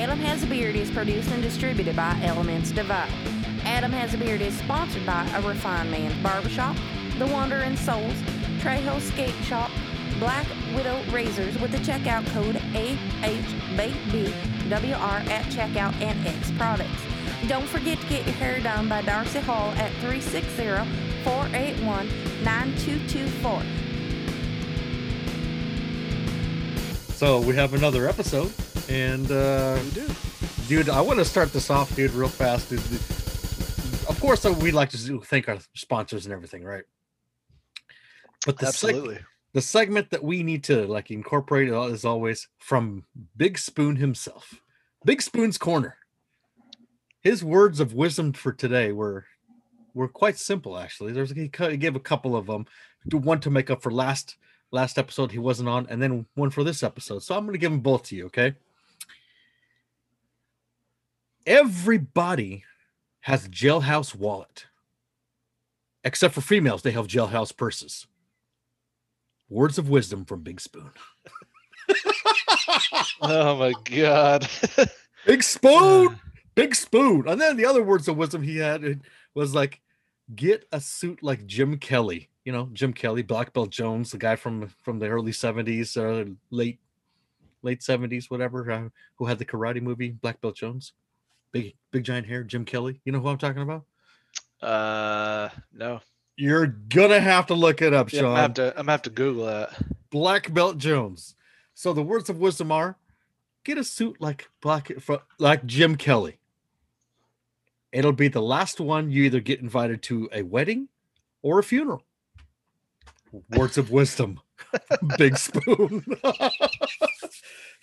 Adam Has a Beard is produced and distributed by Elements Divide. Adam Has a Beard is sponsored by A Refined Man's Barbershop, The Wandering Souls, Trejo Skate Shop, Black Widow Razors with the checkout code AHBWR at checkout and X products. Don't forget to get your hair done by Darcy Hall at 360 481 9224. So we have another episode, and uh, We dude, I want to start this off, dude, real fast. Dude. Of course, uh, we'd like to thank our sponsors and everything, right? But the seg- Absolutely. the segment that we need to like incorporate is always from Big Spoon himself. Big Spoon's corner. His words of wisdom for today were were quite simple actually. There's he he gave a couple of them. One to make up for last last episode he wasn't on and then one for this episode. So I'm going to give them both to you, okay? Everybody has jailhouse wallet. Except for females, they have jailhouse purses. Words of wisdom from Big Spoon. Oh my god. Big Spoon, Big Spoon. And then the other words of wisdom he had was like, get a suit like Jim Kelly. You know, Jim Kelly, Black Belt Jones, the guy from from the early '70s or late late '70s, whatever, uh, who had the karate movie Black Belt Jones. Big big giant hair, Jim Kelly. You know who I'm talking about? uh no. You're gonna have to look it up, Yeah, I'm Sean. gonna have to I'm gonna have to Google that. Black Belt Jones. So the words of wisdom are: get a suit like black like Jim Kelly. It'll be the last one you either get invited to a wedding or a funeral. Words of wisdom, Big Spoon.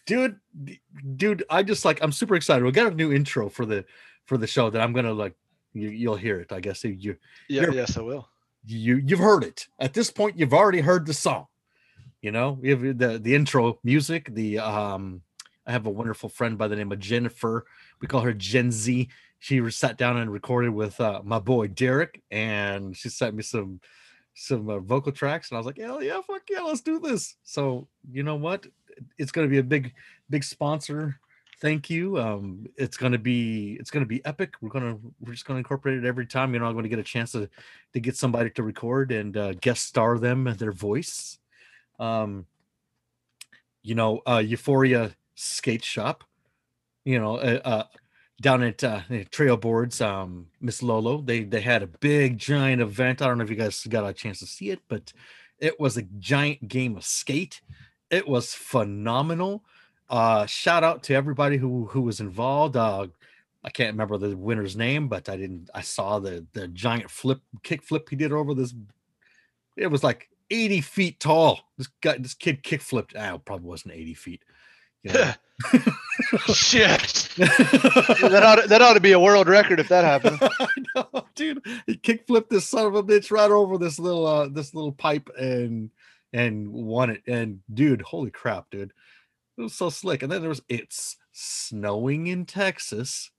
dude, dude, I just like I'm super excited. We got a new intro for the for the show that I'm gonna like. You, you'll hear it, I guess. You Yeah, yes I will. you you've heard it at this point you've already heard the song you know we have the the intro music the um i have a wonderful friend by the name of jennifer we call her gen z she sat down and recorded with uh, my boy derek and she sent me some some uh, vocal tracks and i was like hell yeah fuck yeah let's do this so you know what it's going to be a big big sponsor thank you um it's going to be it's going to be epic we're going to we're just going to incorporate it every time you know i'm going to get a chance to to get somebody to record and uh, guest star them and their voice. Um, you know, uh, Euphoria Skate Shop, you know, uh, uh, down at uh, Trail Boards, um, Miss Lolo, they they had a big giant event. I don't know if you guys got a chance to see it, but it was a giant game of skate. It was phenomenal. Uh, shout out to everybody who who was involved. Uh, I can't remember the winner's name, but I didn't. I saw the the giant flip kick flip he did over this. It was like 80 feet tall. This guy, this kid kick flipped. Ah, probably wasn't 80 feet. You know? Shit. that ought to, that ought to be a world record if that happened. I know, dude. He kick flipped this son of a bitch right over this little uh this little pipe and and won it. And dude, holy crap, dude. It was so slick. And then there was it's snowing in Texas.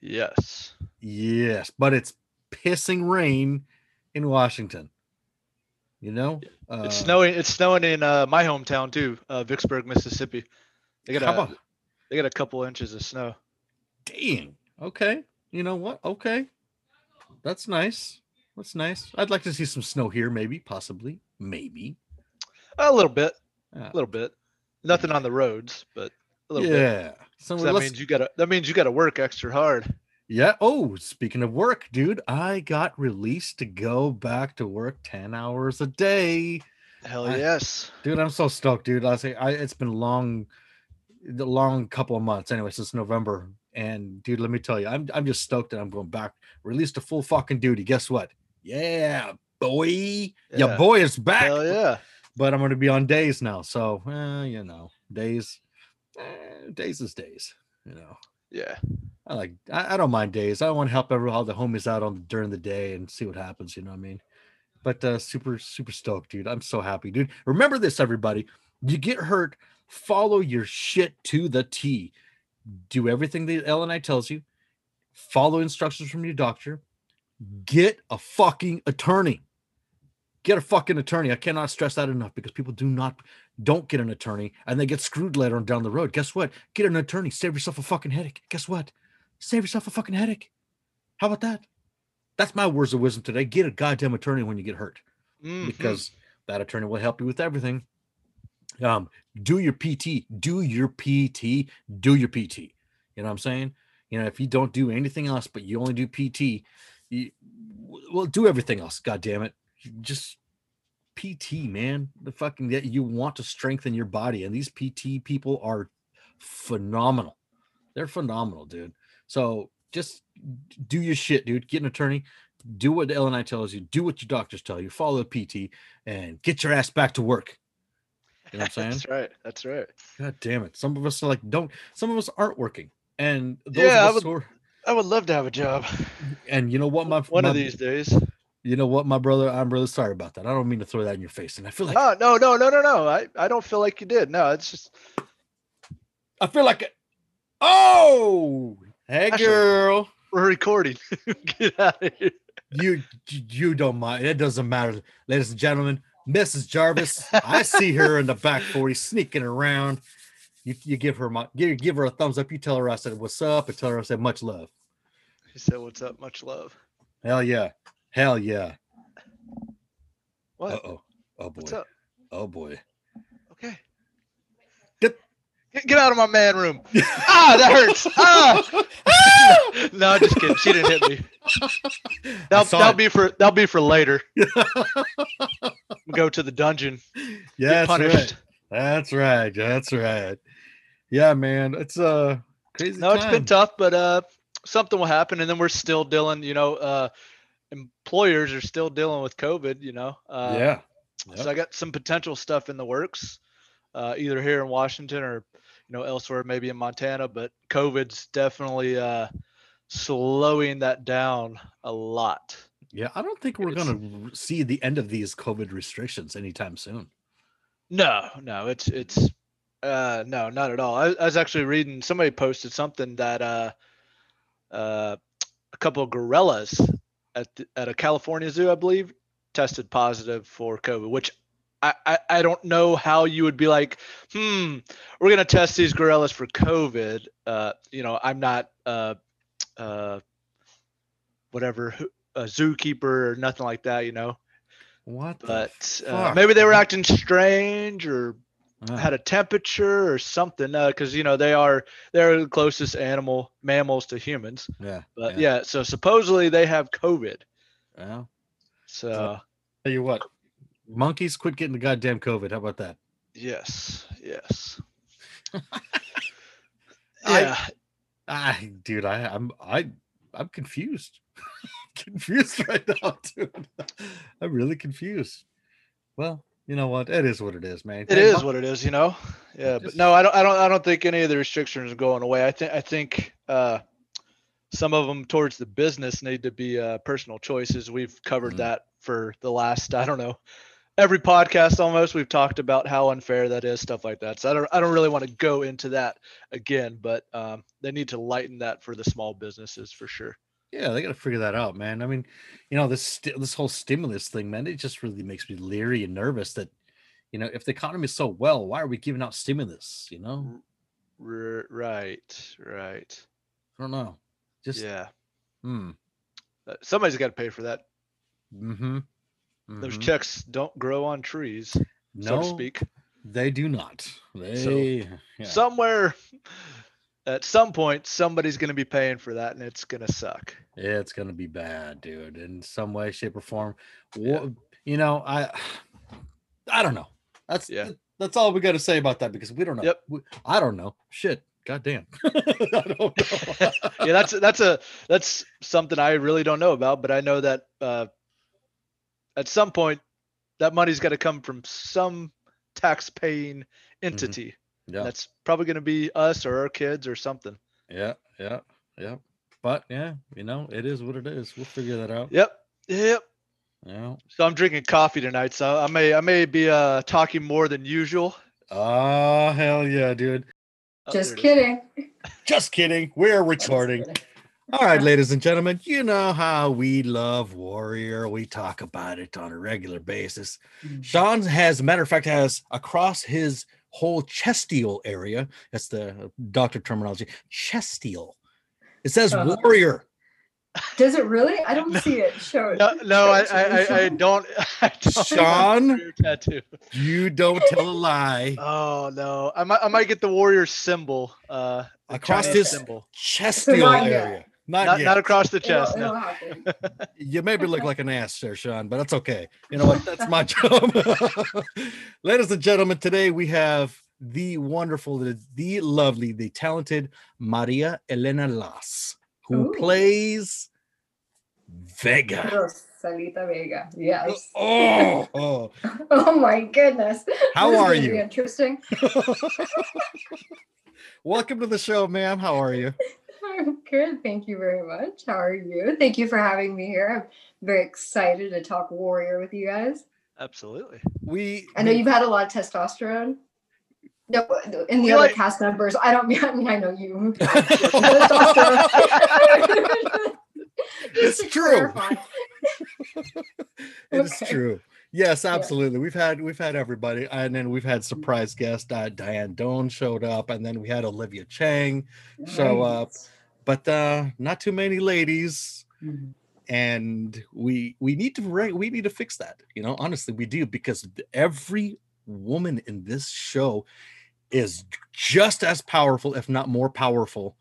Yes. Yes, but it's pissing rain in Washington. You know, uh, It's snowing it's snowing in uh, my hometown too, uh, Vicksburg, Mississippi. They got a they got a couple inches of snow. dang? Okay, you know what? Okay, that's nice. That's nice. I'd like to see some snow here, maybe, possibly, maybe. A little bit. Uh, A little bit. Nothing on the roads, but a little bit. yeah. So 'Cause That means you gotta that means you gotta work extra hard. Yeah. Oh, speaking of work, dude, I got released to go back to work 10 hours a day. Hell I- yes. Dude, I'm so stoked, dude. I say I it's been long the long couple of months anyway, since November. And dude, let me tell you, I'm I'm just stoked that I'm going back, released to full fucking duty. Guess what? Yeah, boy. Yeah, Yeah. boy is back. Hell yeah. But I'm gonna be on days now. So eh, you know, days, eh, days is days, you know. Yeah. I like I, I don't mind days. I want to help every all the homies out on during the day and see what happens, you know what I mean? But uh super, super stoked, dude. I'm so happy, dude. Remember this, everybody. You get hurt, follow your shit to the T. Do everything that L&I tells you, follow instructions from your doctor, get a fucking attorney. Get a fucking attorney. I cannot stress that enough because people do not don't get an attorney and they get screwed later on down the road. Guess what? Get an attorney. Save yourself a fucking headache. Guess what? Save yourself a fucking headache. How about that? That's my words of wisdom today. Get a goddamn attorney when you get hurt Mhm. because that attorney will help you with everything. Um, do your PT, do your PT, do your PT. You know what I'm saying? You know, if you don't do anything else, but you only do PT, you well do everything else. God damn it. Just PT, man. The fucking that you want to strengthen your body, and these PT people are phenomenal. They're phenomenal, dude. So just do your shit, dude. Get an attorney. Do what the L&I tells you. Do what your doctors tell you. Follow the PT, and get your ass back to work. You know what I'm saying? That's right. That's right. God damn it. Some of us are like, don't, some of us aren't working. And those Yeah, I would- who are, I would love to have a job and you know what, my one my, of these days. You know what, my brother, I'm really sorry about that. I don't mean to throw that in your face. And I feel like No, no, no, no, no, no. I, I don't feel like you did. No, it's just I feel like oh hey Ashley. girl. we're recording. Get out of here. You you don't mind. It doesn't matter. Ladies and gentlemen, Mrs. Jarvis. I see her in the back 40 sneaking around. You, you give her my give, give her a thumbs up. You tell her I said what's up and tell her I said much love. He said, "What's up? Much love." Hell yeah. Hell yeah. What? Uh oh. Oh boy. What's up? Oh boy. Okay. Get- Get, out of my man room. ah, that hurts. Ah. no, just kidding. She didn't hit me. That'll, that'll be for that'll be for later. Go to the dungeon. Yeah, that's right. That's right. That's right. Yeah, man. It's uh crazy. No, it's been tough, but uh, something will happen, and then we're still dealing. You know, uh, employers are still dealing with COVID. You know. Uh, yeah. So I got some potential stuff in the works, uh, either here in Washington or you know elsewhere, maybe in Montana. But COVID's definitely uh, slowing that down a lot. Yeah. I don't think we're gonna see the end of these COVID restrictions anytime soon. No, no, it's it's uh, no, not at all. I, I was actually reading somebody posted something that uh, uh, a couple of gorillas at the, at a California zoo, I believe, tested positive for COVID, which. I, I, I don't know how you would be like, hmm, we're gonna test these gorillas for COVID. Uh, you know, I'm not uh, uh, whatever a zookeeper or nothing like that. You know, What? but uh, maybe they were acting strange or Ah, had a temperature or something because you know they are they're the closest animal mammals to humans yeah. but yeah, so supposedly they have covid yeah so tell you what, monkeys quit getting the goddamn COVID. How about that? yes yes I- yeah I, dude, I, I'm, I, I'm confused. confused right now, dude. I'm really confused. Well, you know what? It is what it is, man. it is what it is you know yeah but no i don't i don't i don't think any of the restrictions are going away i think i think uh some of them towards the business need to be uh, personal choices we've covered Mhm. that for the last i don't know every podcast almost we've talked about how unfair that is stuff like that so i don't i don't really want to go into that again but um, they need to lighten that for the small businesses for sure Yeah, they got to figure that out, man. I mean, you know, this sti- this whole stimulus thing, man, it just really makes me leery and nervous that, you know, if the economy is so well, why are we giving out stimulus? You know, R- right right I don't know. Just yeah hmm. Uh, somebody's got to pay for that Mm-hmm. those mhm. checks don't grow on trees no, so to speak they do not. They yeah. somewhere at some point somebody's going to be paying for that and it's going to suck It's gonna be bad, dude, in some way, shape, or form. Yeah. You know, I I don't know. That's Yeah. that's all we got to say about that because we don't know. Yep. We- I don't know. Shit. God damn. I don't know. yeah that's that's a that's something i really don't know about but i know that uh at some point that money's got to come from some tax paying entity yeah. that's probably going to be us or our kids or something Yeah. Yeah. Yeah. But yeah, you know, it is what it is. We'll figure that out. yep yep Yeah. so i'm drinking coffee tonight so i may i may be uh talking more than usual Oh hell yeah, dude. Oh, Just there kidding. Just kidding. We're recording. kidding. All right, ladies and gentlemen, you know how we love Warrior. We talk about it on a regular basis. Sean has, matter of fact, has across his whole chestial area. That's the doctor terminology. Chestial. It says Uh-huh. warrior. Does it really? I don't see it. Show it. No, no, I, show it to I, I, I don't. I don't Sean? tattoo. You don't tell a lie. Oh no, I might, I might get the warrior symbol. Uh, the Across Chinese his symbol, chestial Not yet. area. Not, not, yet. not across the It'll, chest. it'll No. you maybe look like an ass there, Sean, but that's okay. You know what? That's my job. Ladies and gentlemen, today we have the wonderful, the, the lovely, the talented Maria Elena Laas, who Ooh. plays Vega. Rosalita Vega. Yes. Oh, oh. Oh my goodness. How This are gonna be you? Interesting. welcome to the show, ma'am. How are you? I'm good. Thank you very much. How are you? Thank you for having me here. I'm very excited to talk Warrior with you guys. Absolutely. We I know you've had a lot of testosterone. No, in the We other like- cast members, I don't mean. I mean, I know you. It's true. clarify. It's Okay. true. Yes, absolutely. We've had we've had everybody, and then we've had surprise guest uh, Dianne Doan showed up, and then we had Olivia Cheng, Show up. But uh, not too many ladies. Mhm. And we we need to we need to fix that. You know, honestly, we do because every woman in this show is just as powerful, if not more powerful,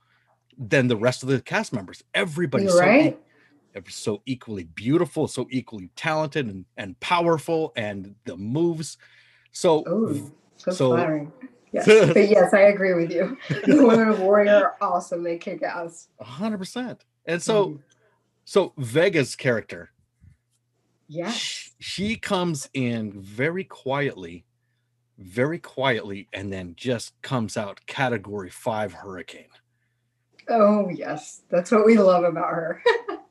than the rest of the cast members. Everybody's so right. So equally beautiful, so equally talented and, and powerful, and the moves. So Oh, so, so- flattering. Yes, but yes, I agree with you. The women of Warrior are awesome. They kick ass. a hundred percent. And so Mhm. so Vega's character, yes. sh- she comes in very quietly, very quietly, and then just comes out category five hurricane. Oh yes, that's what we love about her.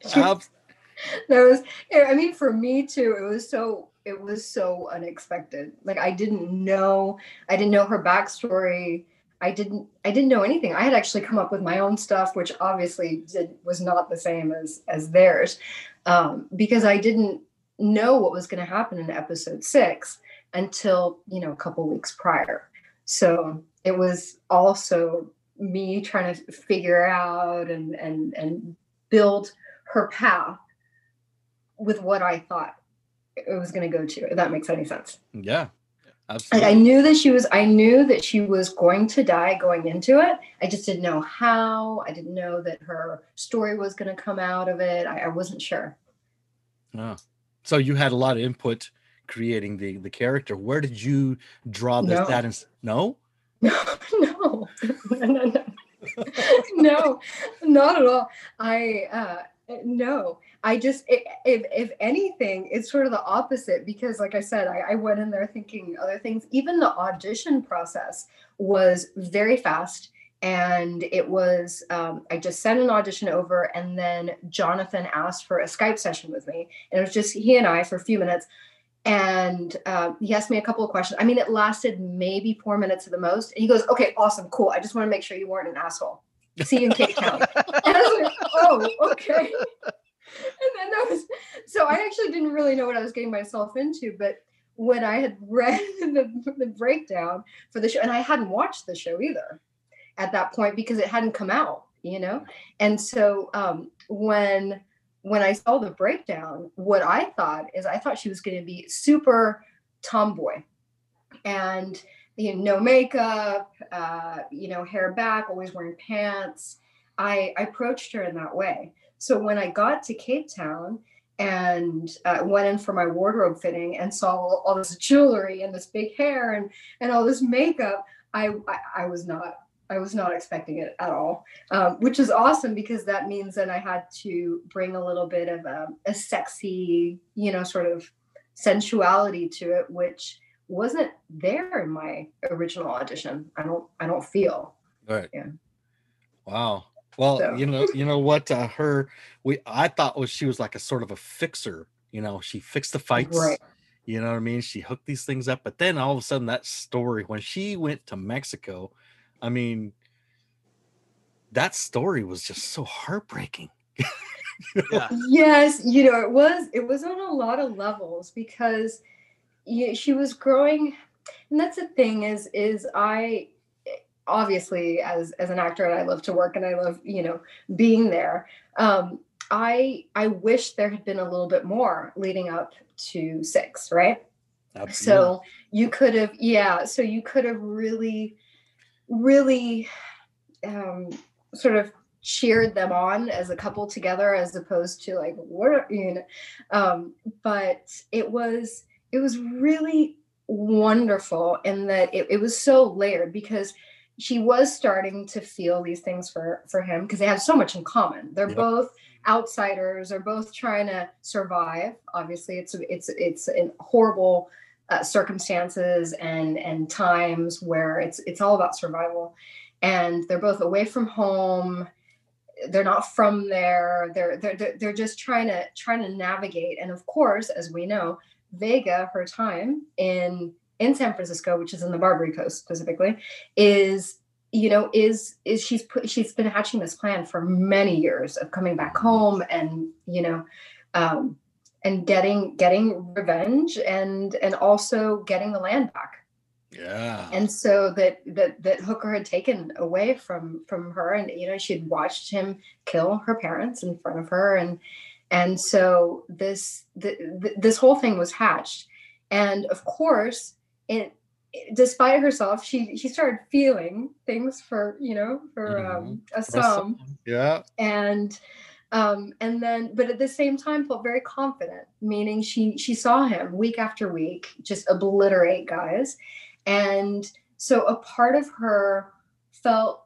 That was i mean for me too it was so it was so unexpected. Like i didn't know i didn't know her backstory. I didn't i didn't know anything. I had actually come up with my own stuff which obviously did, was not the same as as theirs. Um, because i didn't know what was going to happen in episode six until you know a couple weeks prior. So it was also me trying to figure out and and and build her path with what I thought it was going to go to. If that makes any sense. yeah, Like absolutely. I knew that she was. I knew that she was going to die going into it. I just didn't know how. I didn't know that her story was going to come out of it. I, I wasn't sure. Yeah. So you had a lot of input creating the the character. Where did you draw this No. that no? No, no, no, no, no. no, not at all. I uh no. I just i if if anything, it's sort of the opposite because, like I said, I, I went in there thinking other things. Even the audition process was very fast, and it was um, I just sent an audition over, and then Jonathan asked for a Skype session with me, and it was just he and I for a few minutes and uh, he asked me a couple of questions. I mean, it lasted maybe four minutes at the most. And he goes, "Okay, awesome, cool. I just want to make sure you weren't an asshole. See you in Cape Town." like, "Oh, okay." And then that was so. I actually didn't really know what I was getting myself into, but when I had read the, the breakdown for the show, and I hadn't watched the show either at that point because it hadn't come out, you know. And so um, when when I saw the breakdown, what I thought is I thought she was going to be super tomboy and you know, no makeup, uh, you know, hair back, always wearing pants. I, I approached her in that way. So when I got to Cape Town and uh, went in for my wardrobe fitting and saw all, all this jewelry and this big hair and and all this makeup, I I, I was not I was not expecting it at all, um, which is awesome because that means that I had to bring a little bit of a, a sexy, you know, sort of sensuality to it, which wasn't there in my original audition. I don't I don't feel. Right. Yeah. Wow. Well, So- you know, you know what? Uh, her, we, I thought was she was like a sort of a fixer. You know, she fixed the fights. Right. You know what I mean? She hooked these things up, but then all of a sudden, that story when she went to Mexico, I mean, that story was just so heartbreaking. Yeah. yes you know it was it was on a lot of levels because you, she was growing and that's the thing is is i obviously as as an actor and i love to work and i love you know being there um i i wish there had been a little bit more leading up to six right Absolutely. so you could have yeah so you could have really really um sort of cheered them on as a couple together as opposed to like what you know um but it was it was really wonderful in that it, it was so layered because she was starting to feel these things for for him because they have so much in common. They're Yep. both outsiders. They're both trying to survive. Obviously it's it's it's in horrible uh, circumstances and and times where it's it's all about survival. And they're both away from home. They're not from there. They're they're they're they're just trying to trying to navigate. And of course as we know vega her time in in san francisco which is in the barbary coast specifically is you know is is she's put she's been hatching this plan for many years of coming back home and you know um and getting getting revenge and and also getting the land back yeah. and so that that that hooker had taken away from from her and you know she'd watched him kill her parents in front of her and and so this th- th- this whole thing was hatched. And of course it despite herself she she started feeling things for you know for um Assam yeah. and um and then but at the same time felt very confident meaning she she saw him week after week just obliterate guys. And so a part of her felt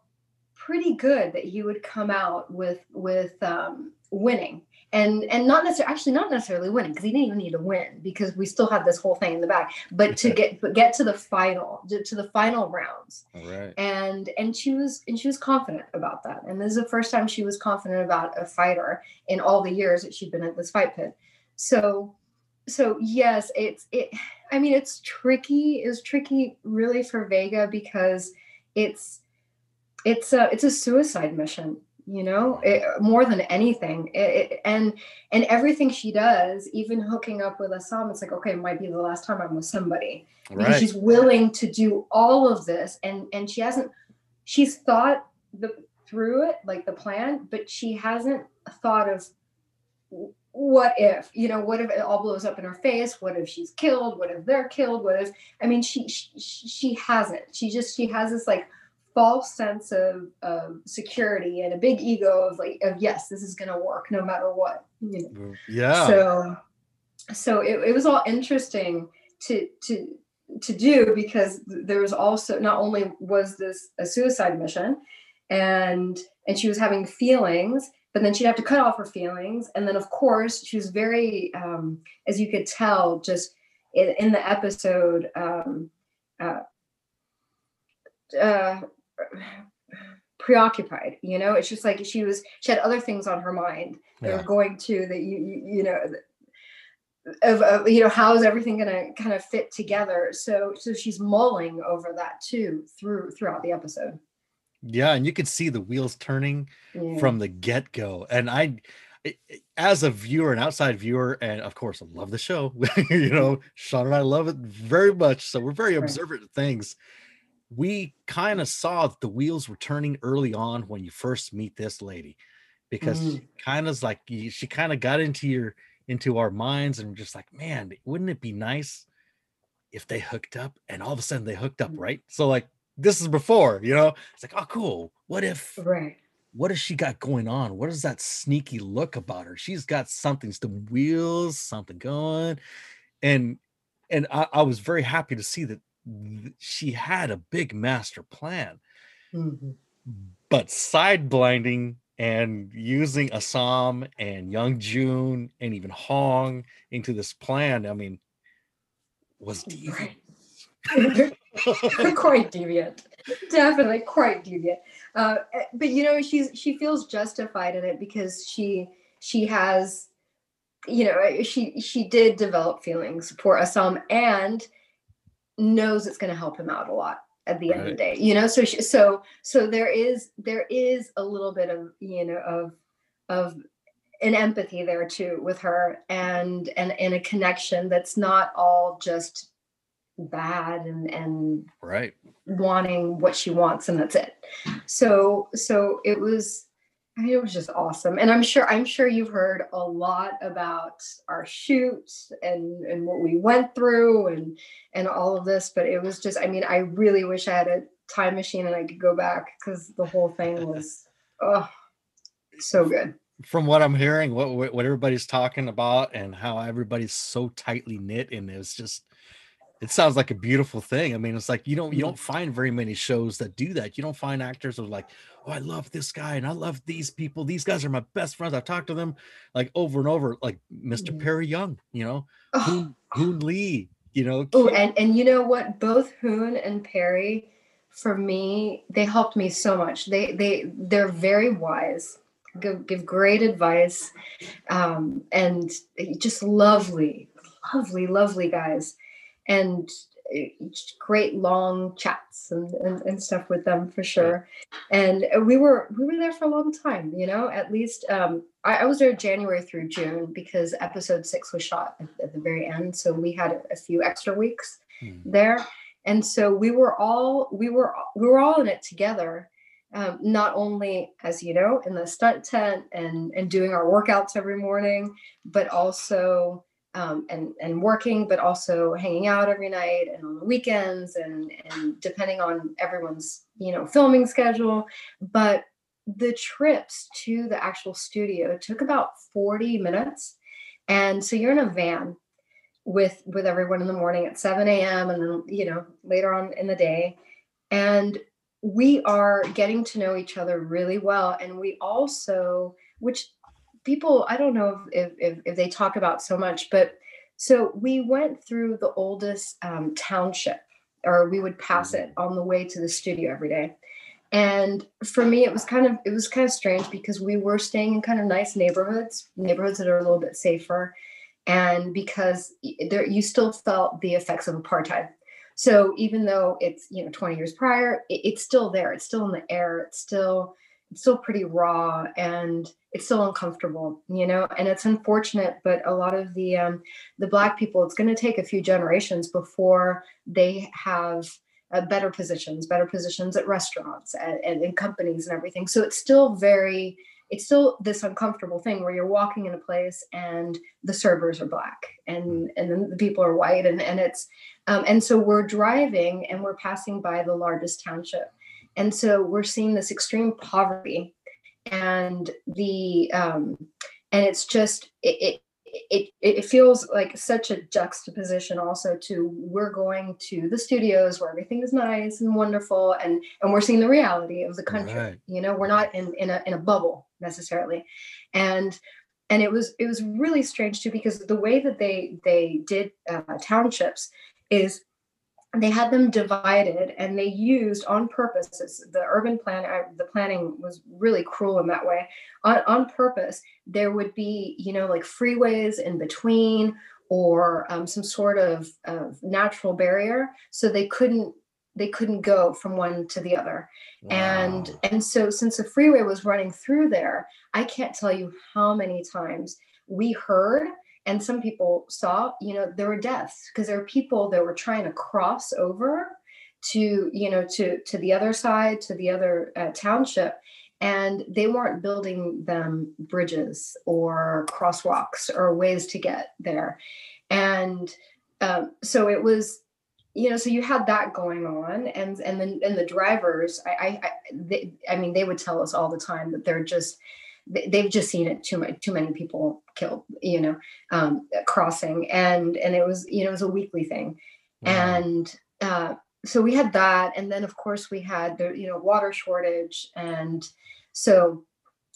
pretty good that he would come out with with um winning and and not necessarily actually not necessarily winning because he didn't even need to win because we still had this whole thing in the back but to get but get to the final to, to the final rounds. All right. and and she was and she was confident about that. And this is the first time she was confident about a fighter in all the years that she'd been at this fight pit. So so yes it's it i mean it's tricky it's tricky really for vega because it's it's a it's a suicide mission you know it, more than anything it, it- and and everything she does even hooking up with Assam it's like okay it might be the last time i'm with somebody. Because she's willing to do all of this and and she hasn't she's thought the through it like the plan but she hasn't thought of what if you know what if it all blows up in her face? What if she's killed? What if they're killed? What if i mean she she, she hasn't. She just she has this like false sense of, of security and a big ego of like of yes this is gonna work no matter what you know Yeah. so so it, it was all interesting to to to do because there was also not only was this a suicide mission and and she was having feelings but then she'd have to cut off her feelings and then of course she was very um as you could tell just in, in the episode um uh, uh preoccupied you know it's just like she was she had other things on her mind that Yeah. are going to that you you, you know of, of you know how is everything going to kind of fit together so so she's mulling over that too through throughout the episode Yeah, and you can see the wheels turning Yeah. from the get go. And I, as a viewer, an outside viewer, and of course, I love the show. you know, mm-hmm. Sean and I love it very much. So we're very Right. observant of things. We kind of saw that the wheels were turning early on when you first meet this lady, because Mm. kind of like she kind of got into your into our minds, and just like, man, wouldn't it be nice if they hooked up? And all of a sudden, they hooked up, Mm. right? So like. This is before, you know. It's like, oh, cool. What if right what has she got going on? What is that sneaky look about her? She's got something, some wheels, something going. And and I, I was very happy to see that th- she had a big master plan, Mhm. but side blinding and using Assam and Young Jun and even Hong into this plan, I mean, was devious. Quite deviant definitely quite deviant uh, eh, but you know she's she feels justified in it because she she has you know eh, she she did develop feelings for Assam and knows it's going to help him out a lot at the end of the day you know so she, so so there is there is a little bit of you know of of an empathy there too with her and and and a connection that's not all just bad and and Right. wanting what she wants and that's it so so it was it was just awesome, and I'm sure I'm sure you've heard a lot about our shoot and and what we went through and and all of this. But it was just, I mean, I really wish I had a time machine and I could go back because the whole thing was oh so good. From what I'm hearing, what what everybody's talking about and how everybody's so tightly knit and it's just it sounds like a beautiful thing. I mean, it's like you don't you Mhm. don't find very many shows that do that. You don't find actors who are like, oh, I love this guy and I love these people. These guys are my best friends. I've talked to them like over and over, like mister Mhm. Perry Yung, you know, Oh, Hoon, Hoon Lee, you know. Oh, and and you know what? Both Hoon and Perry, for me, they helped me so much. They they they're very wise, give give great advice, um, and just lovely, lovely, lovely guys, and uh, great long chats and, and, and stuff with them for sure. And we were we were there for a long time, you know. At least um, I, I was there January through June because episode six was shot at, at the very end, so we had a, a few extra weeks Hmm. there and so we were all we were we were all in it together um, not only as you know in the stunt tent and and doing our workouts every morning but also um, and and working but also hanging out every night and on the weekends and and depending on everyone's you know filming schedule. But the trips to the actual studio took about 40 minutes. And so you're in a van with with everyone in the morning at 7 a.m and then you know later on in the day. And we are getting to know each other really well. And we also which people i don't know if if, if they talk about so much but so we went through the oldest um, township or we would pass it on the way to the studio every day. And for me it was kind of it was kind of strange because we were staying in kind of nice neighborhoods neighborhoods that are a little bit safer. And because there you still felt the effects of apartheid. So even though it's you know 20 years prior it, it's still there. It's still in the air. It's still it's still pretty raw. And it's still uncomfortable you know and it's unfortunate but a lot of the um the black people it's going to take a few generations before they have uh, better positions better positions at restaurants and, and in companies and everything. So it's still very it's still this uncomfortable thing where you're walking in a place and the servers are black and and then the people are white and and it's um, and so we're driving and we're passing by the largest township. And so we're seeing this extreme poverty and the um and it's just it it it, it feels like such a juxtaposition also to we're going to the studios where everything is nice and wonderful and and we're seeing the reality of the country Right. you know we're not in in a, in a bubble necessarily and and it was it was really strange too because the way that they they did uh, townships is they had them divided and they used on purpose the urban plan uh, the planning was really cruel in that way on, on purpose there would be you know like freeways in between or um, some sort of, of natural barrier so they couldn't they couldn't go from one to the other and Wow. and so since the freeway was running through there i can't tell you how many times we heard and some people saw you know there were deaths because there were people that were trying to cross over to you know to to the other side to the other uh, township and they weren't building them bridges or crosswalks or ways to get there. And um, so it was you know so you had that going on and and then and the drivers i i I, they, I mean they would tell us all the time that they're just they've just seen it too much too many people killed you know um crossing and and it was you know it was a weekly thing Wow. and uh so we had that and then of course we had the you know water shortage and so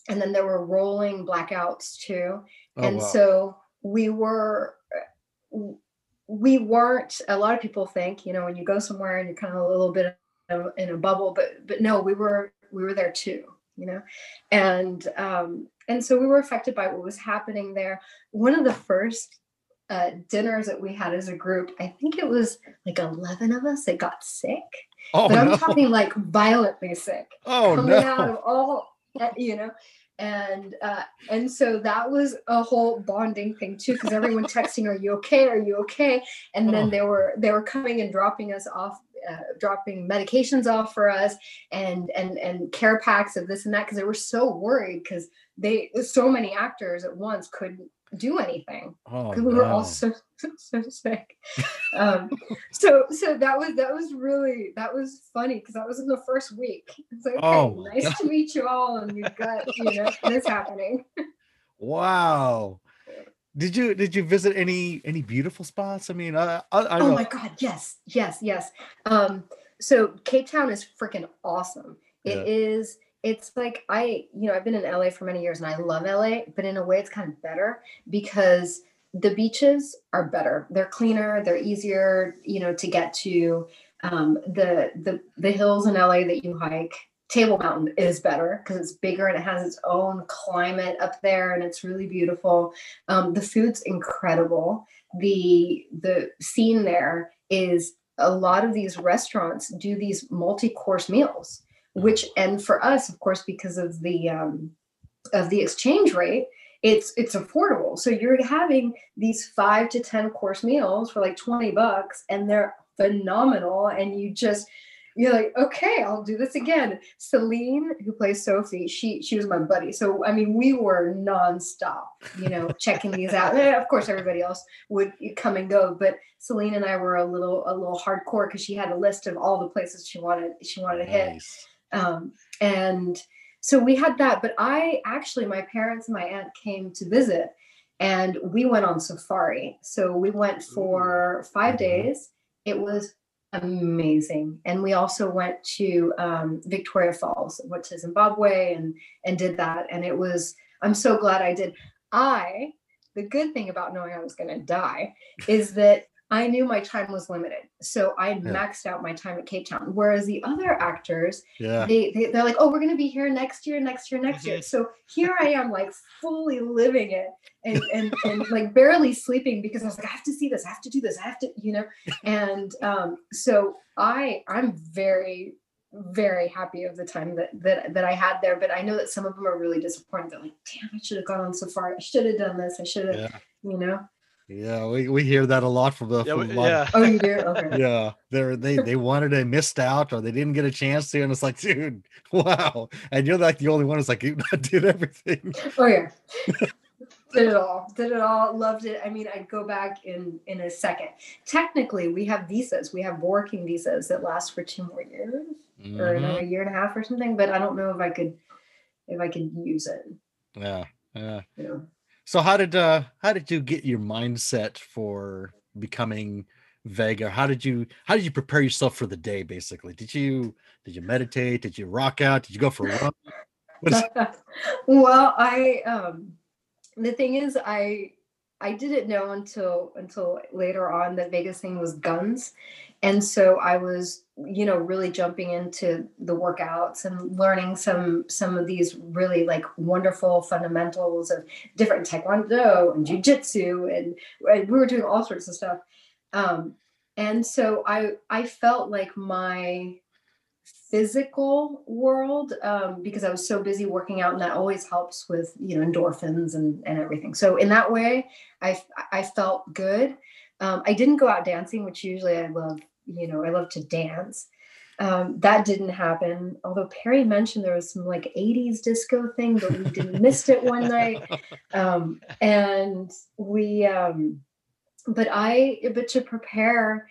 and then there were rolling blackouts too Oh, and wow. so we were we weren't a lot of people think you know when you go somewhere and you're kind of a little bit in a bubble but but no we were we were there too you know? And um and so we were affected by what was happening there. One of the first uh, dinners that we had as a group i think it was like 11 of us that got sick. Oh but I'm no. talking like violently sick. Oh coming out of all uh, you know? And uh and so that was a whole bonding thing too because everyone texting are you okay? Are you okay? And then Oh. they were they were coming and dropping us off uh, dropping medications off for us and and and care packs of this and that because they were so worried because they so many actors at once couldn't do anything Oh because we were all so so sick. Um, so so that was that was really that was funny because that was in the first week. It's like, okay, Oh nice to meet you all, and you've got you know this happening. Wow. Did you did you visit any any beautiful spots? I mean, I I, I oh my god, yes, yes, yes. Um, so Cape Town is freaking awesome. It is. It's like I, you know, I've been in LA for many years and I love LA, but in a way it's kind of better because the beaches are better. They're cleaner, they're easier, you know, to get to. Um, the the the hills in LA that you hike, Table Mountain is better because it's bigger and it has its own climate up there and it's really beautiful. Um, the food's incredible. The the scene there is a lot of these restaurants do these multi-course meals, which and for us, of course, because of the um, of the exchange rate, it's it's affordable. So you're having these five to ten course meals for like 20 bucks, and they're phenomenal. And you just you're like, okay, I'll do this again. Celine, who plays Sophie, she she was my buddy. So I mean, we were nonstop, you know, checking these out. And of course, everybody else would come and go, but Celine and I were a little a little hardcore because she had a list of all the places she wanted she wanted to hit. Nice. Um, and so we had that, but I actually, my parents and my aunt came to visit and we went on safari. So we went for five Mhm. days. It was amazing. And we also went to um, Victoria Falls, went to Zimbabwe and, and did that. And it was, I'm so glad I did. I, the good thing about knowing I was going to die is that I knew my time was limited. So I maxed out my time at Cape Town. Whereas the other actors, Yeah. they, they they're like, oh, we're gonna be here next year, next year, next year. So here I am, like fully living it and and and like barely sleeping because I was like, I have to see this, I have to do this, I have to, you know. And um, so I I'm very very happy of the time that that that I had there. But I know that some of them are really disappointed. They're like, damn, I should have gone on far, I should have done this. I should have, Yeah. you know. Yeah. We, we hear that a lot from the Yeah, from we- a lot of- Oh, you do? Okay. yeah they're they they wanted they missed out or they didn't get a chance to and it's like dude wow and you're like the only one who's like you did everything Oh yeah. did it all. Did it all. Loved it. I mean, I'd go back in in a second. Technically, we have visas. We have working visas that last for two more years or Mhm. another year and a half or something. But I don't know if I could if I could use it. yeah yeah You know. So how did uh how did you get your mindset for becoming vega? How did you how did you prepare yourself for the day basically? Did you did you meditate? Did you rock out? Did you go for a run? Is, well, I um the thing is I I didn't know until until later on that Vega's thing was guns. And so I was, you know, really jumping into the workouts and learning some some of these really like wonderful fundamentals of different taekwondo and jujitsu and, and we were doing all sorts of stuff. Um and so I I felt like my physical world um, because I was so busy working out, and that always helps with you know endorphins and and everything. So in that way, I I felt good. Um, I didn't go out dancing, which usually I love. You know, I love to dance. Um, that didn't happen. Although Perry mentioned there was some like 80s disco thing, but we didn't missed it one night. Um, and we, um, but I, but to prepare,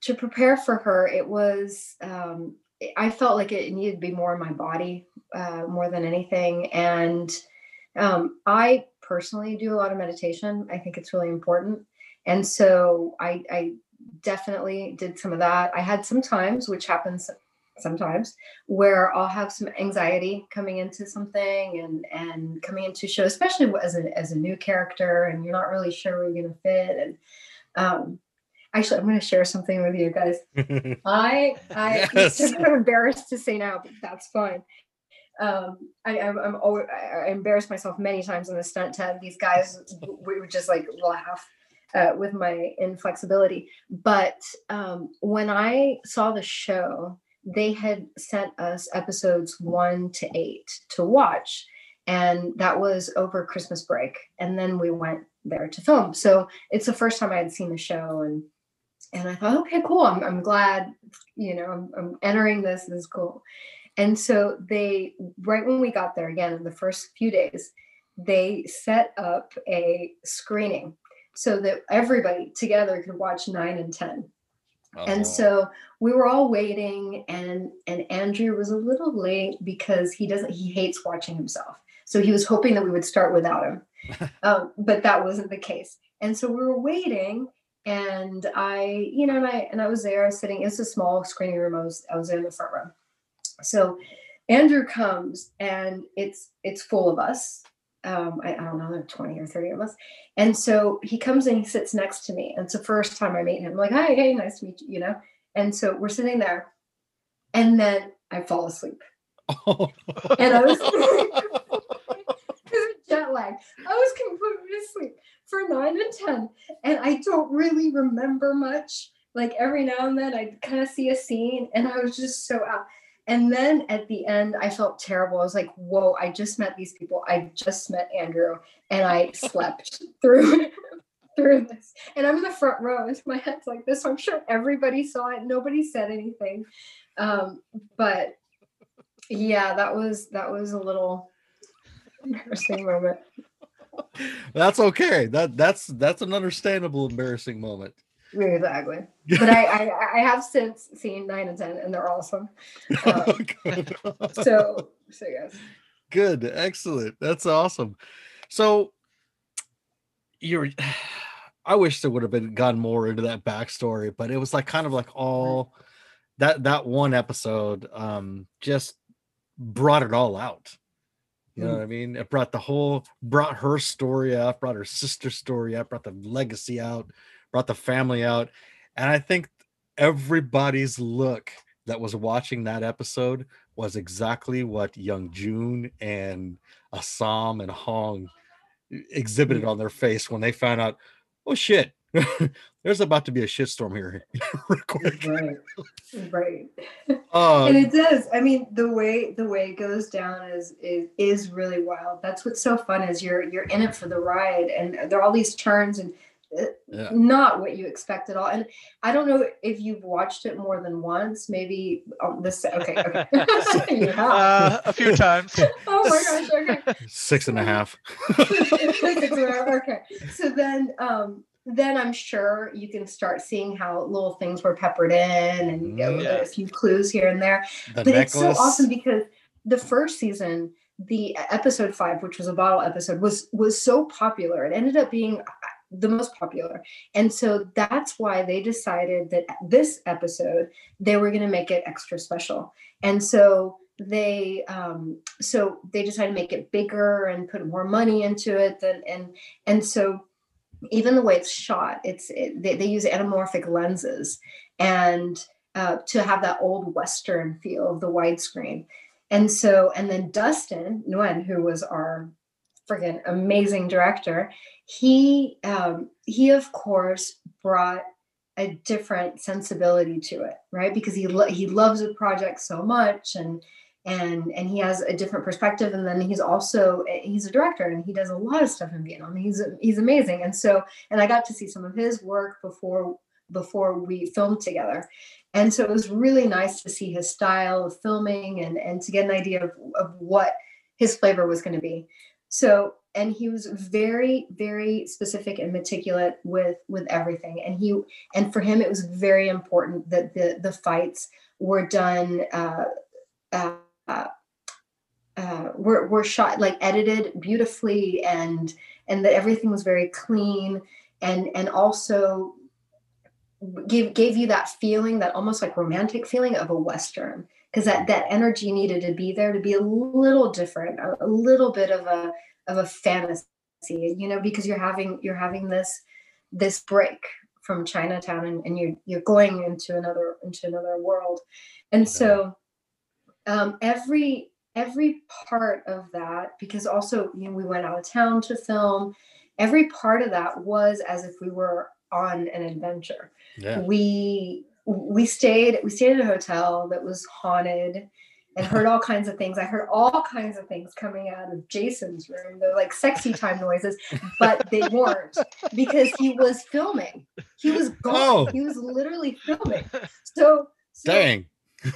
to prepare for her, it was, um, I felt like it needed to be more in my body uh, more than anything. And um, I personally do a lot of meditation. I think it's really important. And so I, I definitely did some of that. I had some times, which happens sometimes, where I'll have some anxiety coming into something and and coming into show, especially as a as a new character, and you're not really sure where you're gonna fit. And um, actually, I'm gonna share something with you guys. I I Yes. I'm embarrassed to say now, but that's fine. Um, I, I'm I'm always, I embarrassed myself many times in the stunt tent. These guys, we would just like laugh. Uh, with my inflexibility. But um, when I saw the show, they had sent us episodes one to eight to watch. And that was over Christmas break. And then we went there to film. So it's the first time I had seen the show. And and I thought, okay, cool. I'm, I'm glad, you know, I'm, I'm entering this. This is cool. And so they, right when we got there again, in the first few days, they set up a screening so that everybody together could watch nine and 10. Oh. And so we were all waiting and and Andrew was a little late because he doesn't he hates watching himself. So he was hoping that we would start without him. um, but that wasn't the case. And so we were waiting and I, you know, and I and I was there sitting, it's a small screening room. I was I was in the front row. So Andrew comes and it's it's full of us um, I, I, don't know, there 20 or 30 of us. And so he comes and he sits next to me. And it's the first time I meet him. I'm like, hi, hey, nice to meet you, you know? And so we're sitting there. And then I fall asleep. Oh. And I was jet lag. I was completely asleep for nine and 10. And I don't really remember much. Like every now and then I'd kind of see a scene and I was just so out. And then at the end, I felt terrible. I was like, whoa, I just met these people. I just met Andrew and I slept through through this. And I'm in the front row and my head's like this. So I'm sure everybody saw it. Nobody said anything. Um, but yeah, that was that was a little embarrassing moment. That's okay. That that's that's an understandable embarrassing moment. Exactly. But I, I, I have since seen nine and ten, and they're awesome. Um, so so yes. Good, excellent. That's awesome. So you're. I wish there would have been gone more into that backstory, but it was like kind of like all that that one episode um just brought it all out. You know mm. what I mean? It brought the whole brought her story out, brought her sister story out, brought the legacy out, brought the family out. And I think everybody's look that was watching that episode was exactly what Young Jun and Assam and Hong exhibited on their face when they found out, oh shit, there's about to be a shitstorm here. right. Right. Um, and it does. I mean, the way the way it goes down is is is really wild. That's what's so fun is you're you're in it for the ride and there are all these turns and yeah. not what you expect at all. And I don't know if you've watched it more than once. Maybe um, this. Okay, okay. uh, a few times. oh my gosh. Okay. Six and a half. okay. So then, um, then I'm sure you can start seeing how little things were peppered in and you mm, yeah. a few clues here and there. The but necklace. it's so awesome because the first season the episode five which was a bottle episode was was so popular it ended up being the most popular. And so that's why they decided that this episode they were going to make it extra special. And so they um so they decided to make it bigger and put more money into it than and and so even the way it's shot it's it, they, they use anamorphic lenses and uh, to have that old western feel of the widescreen and so and then dustin nguyen who was our freaking amazing director he um, he of course brought a different sensibility to it right? Because he lo- he loves the project so much and and and he has a different perspective. And then he's also he's a director and he does a lot of stuff in Vietnam. He's he's amazing. And so and I got to see some of his work before before we filmed together. And so it was really nice to see his style of filming and and to get an idea of, of what his flavor was going to be. So and he was very very specific and meticulous with with everything. And he and for him it was very important that the the fights were done uh, uh, uh, were, were shot like edited beautifully and and that everything was very clean and and also gave gave you that feeling that almost like romantic feeling of a western because that that energy needed to be there to be a little different a, a little bit of a of a fantasy you know because you're having you're having this this break from chinatown and, and you're you're going into another into another world and so um, every every part of that because also you know we went out of town to film every part of that was as if we were on an adventure. Yeah. We we stayed we stayed at a hotel that was haunted and heard all kinds of things. I heard all kinds of things coming out of Jason's room. They're like sexy time noises, but they weren't because he was filming. He was gone. Oh. He was literally filming. So, so Dang.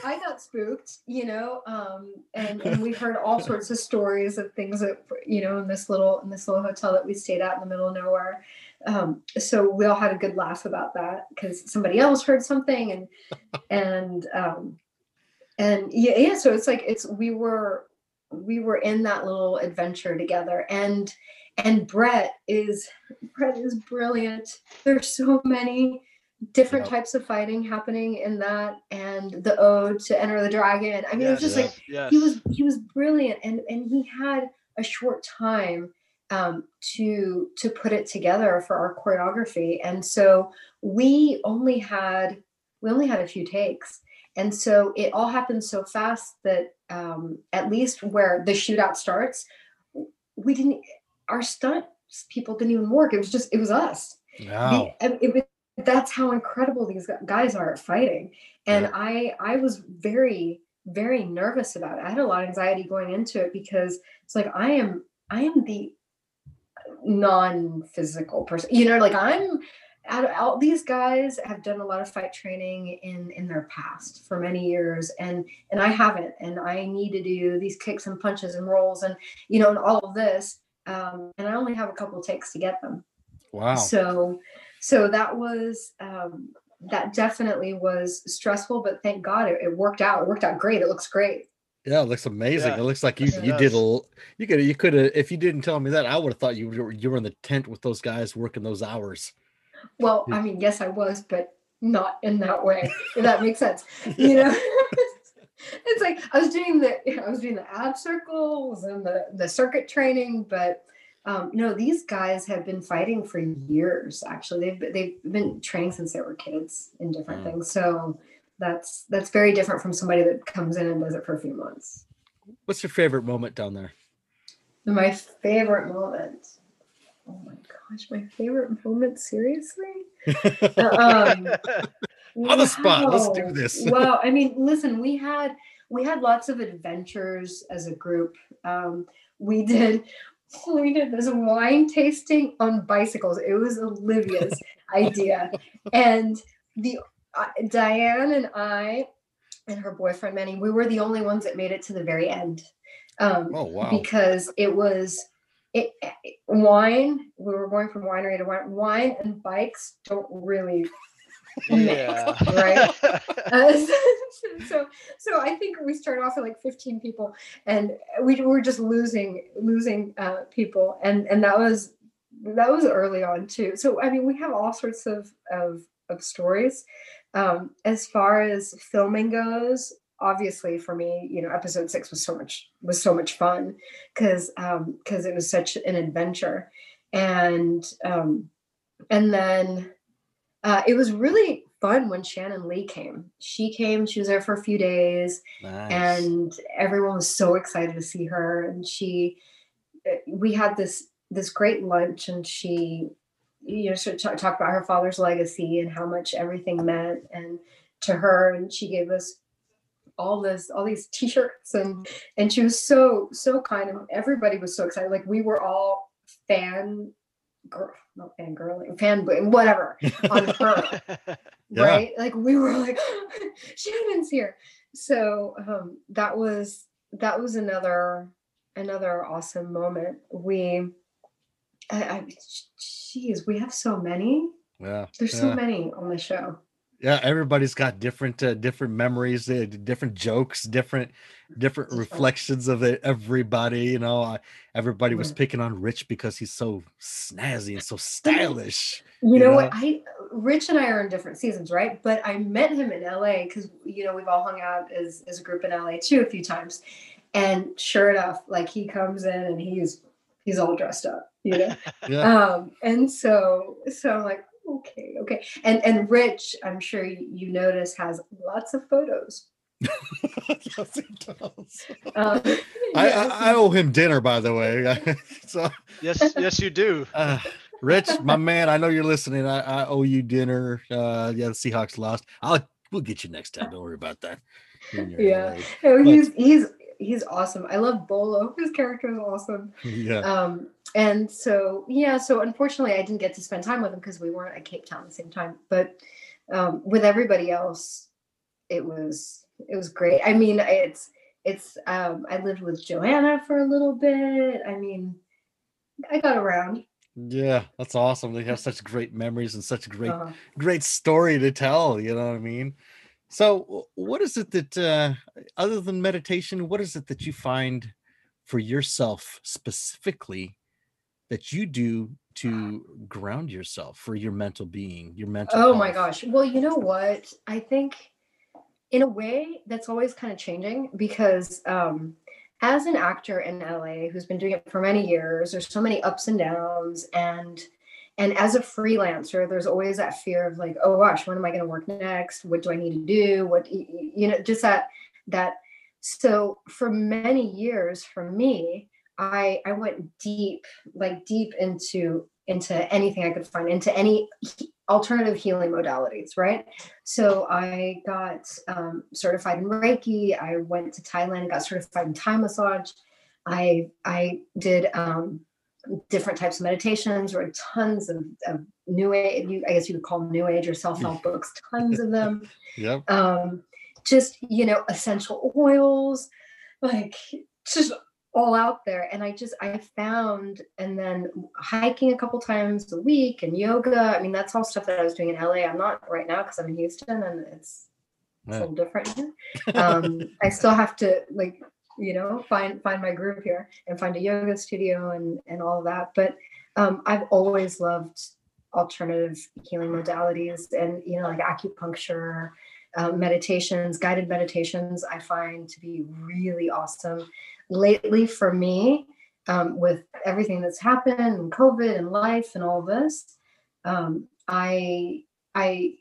I got spooked, you know, um, and and we heard all sorts of stories of things that you know in this little in this little hotel that we stayed at in the middle of nowhere. Um, so we all had a good laugh about that because somebody else heard something and and um, and yeah, yeah. So it's like it's we were we were in that little adventure together and and Brett is Brett is brilliant. There's so many different Yep. types of fighting happening in that and the ode to enter the dragon i mean it was just like yes. he was he was brilliant and and he had a short time um, to to put it together for our choreography and so we only had we only had a few takes and so it all happened so fast that um, at least where the shootout starts we didn't our stunt people didn't even work it was just it was us Wow. the- it was, that's how incredible these guys are at fighting and Yeah. i i was very very nervous about it i had a lot of anxiety going into it because it's like i am i am the non-physical person you know like i'm out, out these guys have done a lot of fight training in in their past for many years and and i haven't and i need to do these kicks and punches and rolls and you know and all of this um, and i only have a couple takes to get them Wow. so so that was um that definitely was stressful but thank god it, it worked out it worked out great it looks great Yeah, it looks amazing. Yeah. It looks like you Yes, you did a does. you could you could have if you didn't tell me that I would have thought you were you were in the tent with those guys working those hours. Well i mean yes i was but not in that way if that makes sense you know it's like i was doing the i was doing the ab circles and the the circuit training but um, no, these guys have been fighting for years. Actually, they've they've been training since they were kids in different Mm. things. So that's that's very different from somebody that comes in and does it for a few months. What's your favorite moment down there? My favorite moment. Oh my gosh, my favorite moment. Seriously? Um, On the spot, let's do this. Well, I mean, listen, we had we had lots of adventures as a group. Um, we did we did this wine tasting on bicycles. It was Olivia's idea, and the uh, Dianne and I and her boyfriend Manny, we were the only ones that made it to the very end. Um, Oh wow. because it was it, it- wine. We were going from winery to wine. Wine and bikes don't really yeah. right? Uh, so so I think we started off with like 15 people and we were just losing losing uh, people and and that was that was early on too. So I mean we have all sorts of of, of stories. Um, as far as filming goes, obviously for me, you know, episode six was so much was so much fun because um because it was such an adventure and um and then uh, it was really fun when Shannon Lee came. She came, she was there for a few days, Nice. and everyone was so excited to see her. And she, uh, we had this this great lunch, and she, you know, sort of talk, talk about her father's legacy and how much everything meant and to her. And she gave us all this all these t-shirts and and she was so so kind and everybody was so excited like we were all fan girl not fangirling fan whatever on her Yeah. right like we were like shannon's here so um that was that was another another awesome moment we i, I geez we have so many yeah. there's yeah. so many on the show yeah everybody's got different uh, different memories uh, different jokes different different reflections of it everybody you know uh, everybody was picking on rich because he's so snazzy and so stylish you You know know? what? I rich and i are in different seasons right? But i met him in la because you know we've all hung out as, as a group in la too a few times. And sure enough like he comes in and he's he's all dressed up you know? Yeah. Um and so so i'm like okay okay and and rich i'm sure you, you notice has lots of photos yes, he does. Um, I, yes. I, I owe him dinner, by the way. so, Yes, yes, you do. uh, Rich, my man, I know you're listening. I, I owe you dinner. Uh, yeah, the Seahawks lost. I'll we'll get you next time. Don't worry about that. When you're in Yeah. LA. No, But- he's he's he's awesome. I love Bolo. His character is awesome. Yeah. Um, and so yeah, so unfortunately, I didn't get to spend time with him because we weren't at Cape Town at the same time. But um, with everybody else, it was it was great. I mean, it's it's um, I lived with Joanna for a little bit. I mean, I got around. Yeah, that's awesome. They have such great memories and such a great Uh, great story to tell, you know what I mean? So what is it that uh other than meditation, what is it that you find for yourself specifically that you do to ground yourself for your mental being, your mental Oh my gosh. Well, you know what? I think in a way that's always kind of changing because um as an actor in LA who's been doing it for many years, there's so many ups and downs and and as a freelancer, there's always that fear of like, oh gosh, when am I going to work next? What do I need to do? What you know, just that that so for many years for me, I I went deep, like deep into into anything I could find, into any alternative healing modalities, right? So I got um, certified in Reiki. I went to Thailand and got certified in Thai massage. I I did um, different types of meditations, read tons of, of new age. You, I guess you would call new age or self help books. Tons of them Yep. um, just you know essential oils like just all out there. And i just i found and then hiking a couple times a week and yoga. I mean that's all stuff that i was doing in la i'm not right now because i'm in houston and it's, it's a little different here. Um, i still have to like you know find find my groove here and find a yoga studio and and all of that. But um, i've always loved alternative healing modalities and you know like acupuncture um, meditations, guided meditations, I find to be really awesome. Lately, for me, um, with everything that's happened and COVID and life and all this, um, I I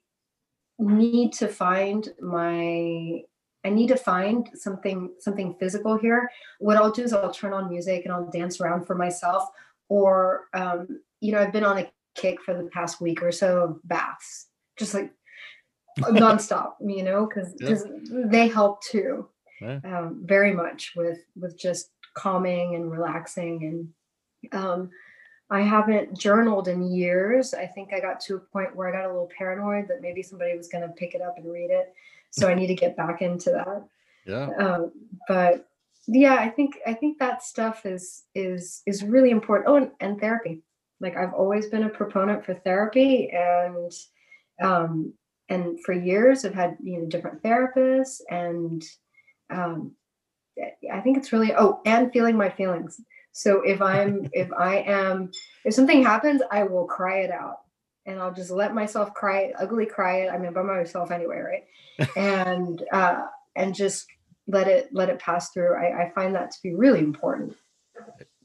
need to find my I need to find something something physical here. What I'll do is I'll turn on music and I'll dance around for myself, or um, you know I've been on a kick for the past week or so of baths, just like nonstop, you know, because Yeah. they help too, Yeah. um, very much with with just calming and relaxing. And um, I haven't journaled in years. I think I got to a point where I got a little paranoid that maybe somebody was going to pick it up and read it. So I need to get back into that. Yeah. Um, but yeah, I think I think that stuff is is is really important. Oh, and, and therapy. Like I've always been a proponent for therapy, and um, and for years I've had you know different therapists, and um, I think it's really oh, and feeling my feelings. So if I'm if I am if something happens, I will cry it out, and I'll just let myself cry it, ugly cry it. I mean, by myself anyway, right? and uh, and just let it let it pass through. I, I find that to be really important.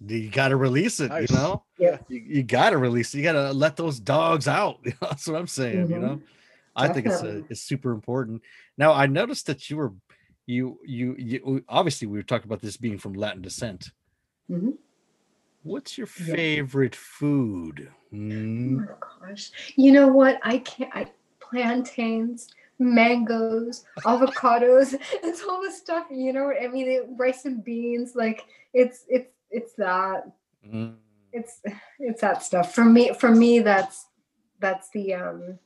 You got to release it, Nice. you know? Yeah. You, you got to release it. You got to let those dogs out. That's what I'm saying, you Mhm. know? I think it's a, it's super important. Now, I noticed that you were you you you obviously we were talking about this being from Latin descent. Mhm. What's your Yeah. favorite food? Mm, Oh gosh, you know what? I can't. I plantains, mangoes, avocados. It's all the stuff. You know, what I mean, it, rice and beans. Like it's it's it's that. mm. It's it's that stuff. For me, for me, that's that's the um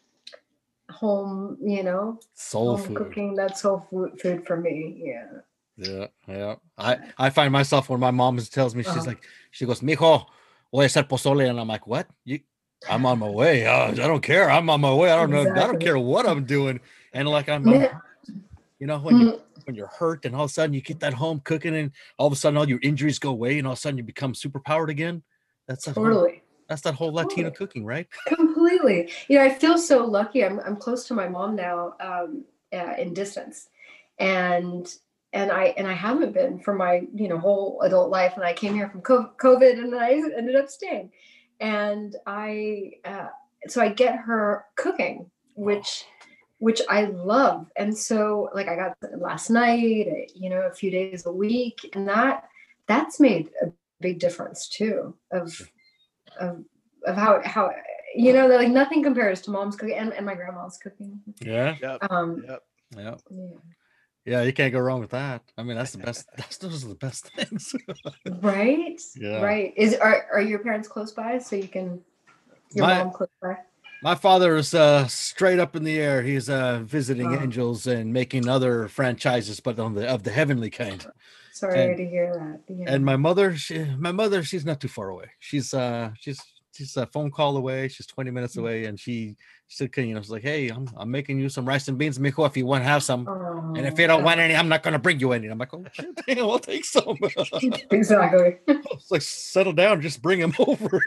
home. You know, Soul home food. cooking. That's soul food food for me. Yeah. Yeah, yeah. I I find myself when my mom tells me she's Uh-huh. like she goes, "Mijo, voy a hacer pozole," and I'm like, "What? You? I'm on my way. Uh, I don't care. I'm on my way. I don't know. I don't care what I'm doing." And like I'm, Yeah. you know, when you Mm, when you're hurt and all of a sudden you get that home cooking and all of a sudden all your injuries go away and all of a sudden you become super powered again. That's Totally. That's that whole Latino Totally. cooking, right? completely. You know i feel so lucky. I'm, I'm close to my mom now um, uh, in distance. And and i and i haven't been for my you know whole adult life. And i came here from covid and i ended up staying. And i uh, so i get her cooking which which I love. And so like I got last night, you know, a few days a week, and that that's made a big difference too of of of how how you know that like nothing compares to mom's cooking and, and my grandma's cooking. Yeah. Yep. Um Yep. Yeah. yeah. Yeah. You can't go wrong with that. I mean, that's the best. That's those are the best things. Right? Yeah. Right. Is are are your parents close by so you can your My- mom close by? My father is uh, straight up in the air. He's uh, visiting Oh. angels and making other franchises, but on the of the heavenly kind. Sorry And- to hear that. Yeah. And my mother, she, my mother, she's not too far away. She's uh, she's she's a phone call away. She's twenty minutes away, and she she said, you know, she's like, hey, I'm I'm making you some rice and beans, mijo, if you want to have some. And if you don't want any, I'm not gonna bring you any. I'm like, oh shit, damn, I'll take some. exactly. it's like settle down, just bring him over.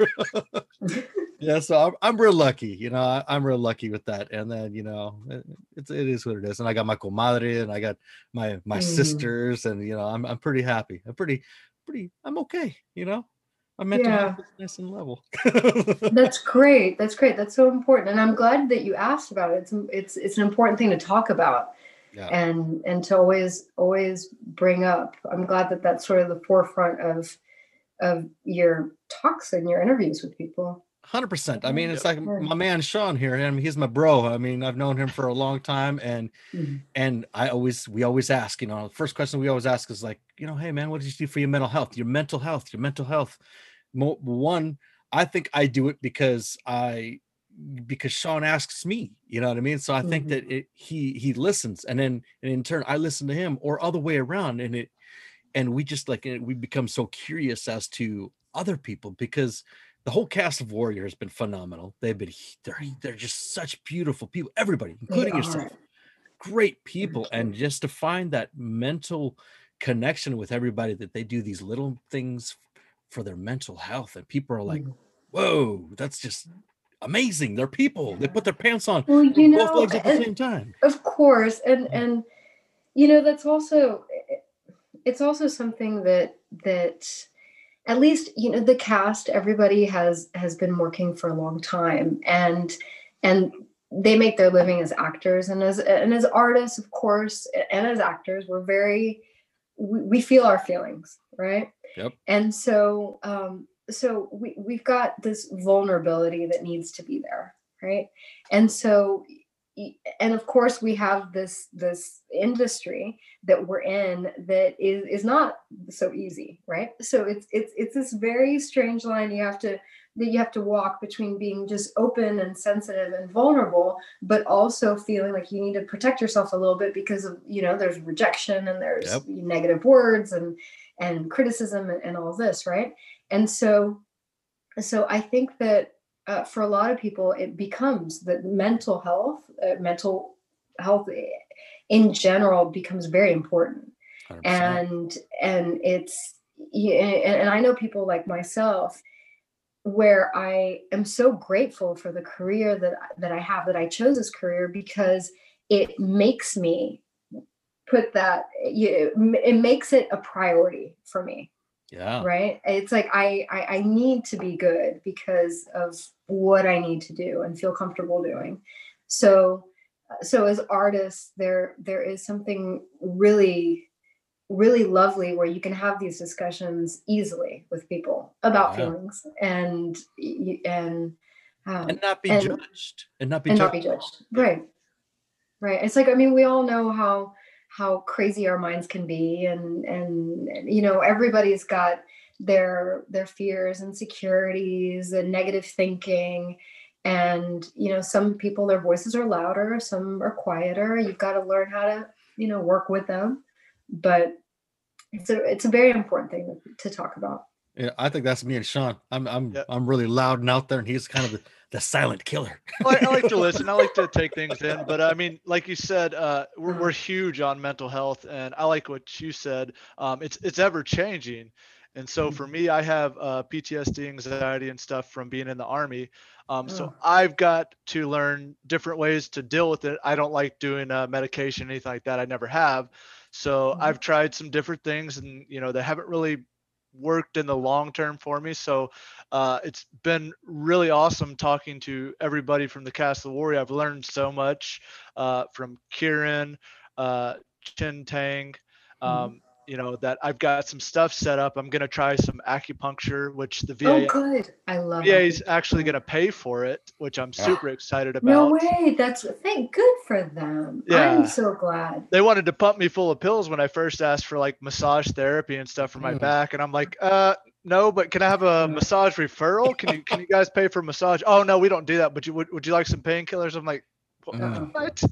Yeah, so I'm, I'm real lucky, you know. I, I'm real lucky with that. And then you know, it, it's it is what it is. And I got my comadre, and I got my my Mm. sisters, and you know, I'm I'm pretty happy. I'm pretty pretty. I'm okay, you know. My mental Yeah. health is nice and level. That's great. That's great. That's so important. And I'm glad that you asked about it. It's it's it's an important thing to talk about yeah, and and to always always bring up. I'm glad that that's sort of the forefront of of your talks and your interviews with people. Hundred percent. I mean, it's like my man Sean here. I mean, he's my bro. I mean, I've known him for a long time, and Mhm. and I always we always ask, you know, the first question we always ask is like, you know, hey man, what did you do for your mental health? Your mental health, your mental health. One, I think I do it because I because Sean asks me, you know what I mean? So I think Mhm. that it, he he listens and then and in turn I listen to him or other way around and it and we just like we become so curious as to other people because the whole cast of Warrior has been phenomenal. They've been they're they're just such beautiful people, everybody, including yourself. great people and just to find that mental connection with everybody that they do these little things for their mental health and people are like Mhm. whoa that's just amazing they're people they put their pants on Well, you both know, legs at the same time. of course and and you know that's also it's also something that that at least you know the cast everybody has has been working for a long time and and they make their living as actors and as and as artists of course and as actors we're very we, we feel our feelings right Yep. and so um so we, we've got this vulnerability that needs to be there right and so and of course we have this this industry that we're in that is is not so easy right so it's it's it's this very strange line you have to that you have to walk between being just open and sensitive and vulnerable but also feeling like you need to protect yourself a little bit because of you know there's rejection and there's Yep. negative words and and criticism and, and all this right and so so i think that uh, for a lot of people it becomes that mental health uh, mental health in general becomes very important. 100%. and and it's and, i know people like myself where i am so grateful for the career that that i have that i chose this career because it makes me put that you it makes it a priority for me. Yeah. Right? It's like I, I i need to be good because of what i need to do and feel comfortable doing. So so as artists there there is something really really lovely where you can have these discussions easily with people about Yeah. feelings and and um, and not be and- judged and not be and judged. not be judged. Right. Right. It's like i mean we all know how how crazy our minds can be and and, and, you know everybody's got their their fears insecurities and negative thinking. And you know some people their voices are louder some are quieter. You've got to learn how to you know work with them. But it's a it's a very important thing to talk about. Yeah i think that's me and sean. I'm i'm Yep. i'm really loud and out there and he's kind of the, the silent killer. I like, I like to listen. I like to take things in, but I mean, like you said, uh, we're, we're huge on mental health, and I like what you said. Um, it's it's ever changing, and so for me, I have uh, PTSD, anxiety, and stuff from being in the army. Um, so Oh. I've got to learn different ways to deal with it. I don't like doing uh, medication, anything like that. I never have. So Mhm. I've tried some different things, and you know, they haven't really worked in the long term for me. So uh, it's been really awesome talking to everybody from the cast of the Warrior. I've learned so much uh, from Kieran, uh, Chen Tang. Mhm. Um, you know that I've got some stuff set up. I'm gonna try some acupuncture, which the VA. Oh, VA good. I love VA it. is actually gonna pay for it, which I'm super excited about. No way. That's thank good for them. Yeah. I'm so glad. they wanted to pump me full of pills when I first asked for like massage therapy and stuff for my Mm. back, and I'm like, uh, no, but can I have a massage referral? Can you can you guys pay for massage? Oh no, we don't do that. But you would would you like some painkillers? I'm like, "Wh- Mm. what?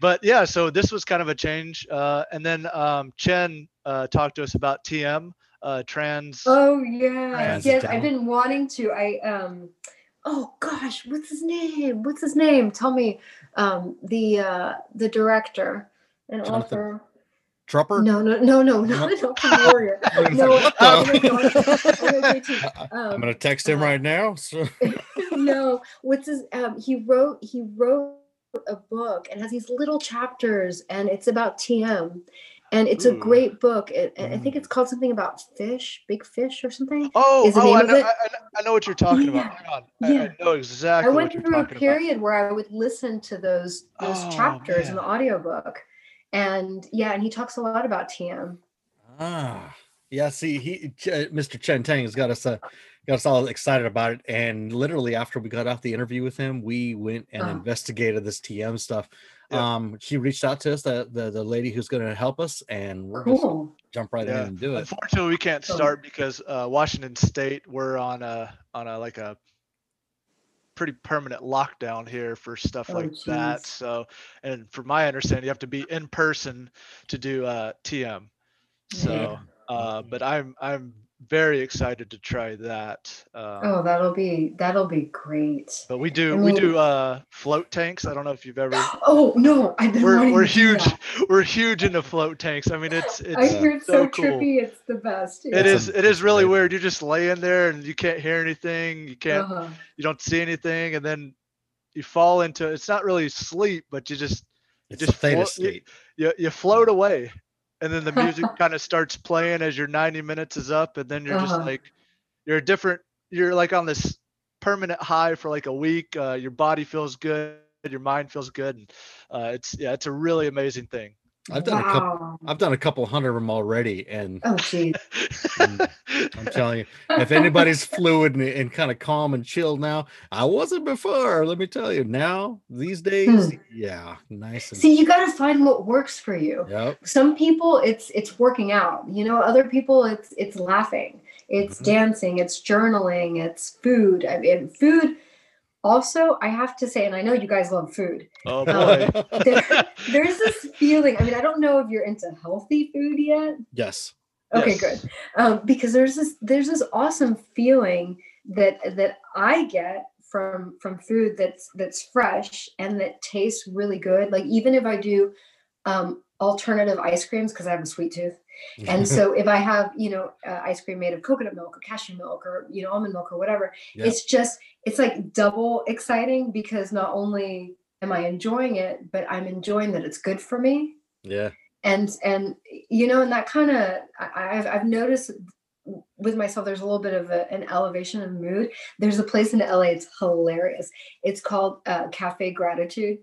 But yeah, so this was kind of a change. Uh, and then um, Chen uh, talked to us about TM uh, trans. Oh yeah. Hands Yes, down. I've been wanting to. I um oh gosh, what's his name? What's his name? Tell me. Um the uh the director and Jonathan author. Trupper? No, no, no, no, not an open warrior. No, What oh the- my gosh. I'm gonna. I'm Um, gonna text him uh, right now. So no, what's his um he wrote he wrote a book and has these little chapters and it's about TM. And it's a great book. It, I think Mm. it's called something about fish, big fish or something. Oh, is the oh, name I of know, it? I, I know- I know what you're talking about. Yeah, Hang on. I, I yeah. know I went what you're through a talking about. period where I would listen to those those Oh, chapters in man. the audiobook. And yeah, and he talks a lot about TM. Ah, yeah. See, he, uh, Mr. Chen Tang has got us, uh, got us all excited about it. And literally, after we got off the interview with him, we went and Oh. investigated this TM stuff. Yeah. Um, she reached out to us, the the, the lady who's going to help us, and we're going to jump right Yeah. in and do it. Unfortunately, we can't start because uh, Washington State we're on a on a like a pretty permanent lockdown here for stuff Oh, like that. So, and from my understanding, you have to be in person to do uh, TM. So, uh, but I'm I'm very excited to try that. Um, Oh, that'll be that'll be great. But we do I we do uh, float tanks. I don't know if you've ever. Oh no, I've been We're wanting we're huge. that. We're huge into float tanks. I mean, it's it's. I hear it's so so, cool. trippy. It's the best. It yeah. is. It is really amazing. weird. You just lay in there and you can't hear anything. You can't. Uh-huh. You don't see anything, and then you fall into. It's not really sleep, but you just It's just a theta float- you- you you float away, and then the music kind of starts playing as your 90 minutes is up, and then you're just Uh-huh. like, you're a different. You're like on this permanent high for like a week. Uh, your body feels good. Your mind feels good. And, uh, it's yeah, it's a really amazing thing. I've done a couple. I've done a couple hundred of them already, and Oh geez. I'm telling you, if anybody's fluid and, and kind of calm and chill now, I wasn't before. Let me tell you. Now these days, yeah, nice and Hmm. See, you got to find what works for you. yep. Some people, it's it's working out. You know, other people, it's it's laughing, it's Mhm. dancing, it's journaling, it's food. I mean, food. Also, I have to say, and I know you guys love food. oh boy. There, there's this feeling. I mean, I don't know if you're into healthy food yet. yes. Okay, Yes. good. Um, because there's this there's this awesome feeling that that I get from from food that's that's fresh and that tastes really good. Like even if I do um, alternative ice creams because I have a sweet tooth, and so if I have you know uh, ice cream made of coconut milk or cashew milk or you know almond milk or whatever, Yeah. it's just it's like double exciting because not only am I enjoying it, but I'm enjoying that it's good for me yeah. and and you know and that kind of i've i've noticed with myself there's a little bit of a, an elevation of mood there's a place in la it's hilarious it's called uh, cafe gratitude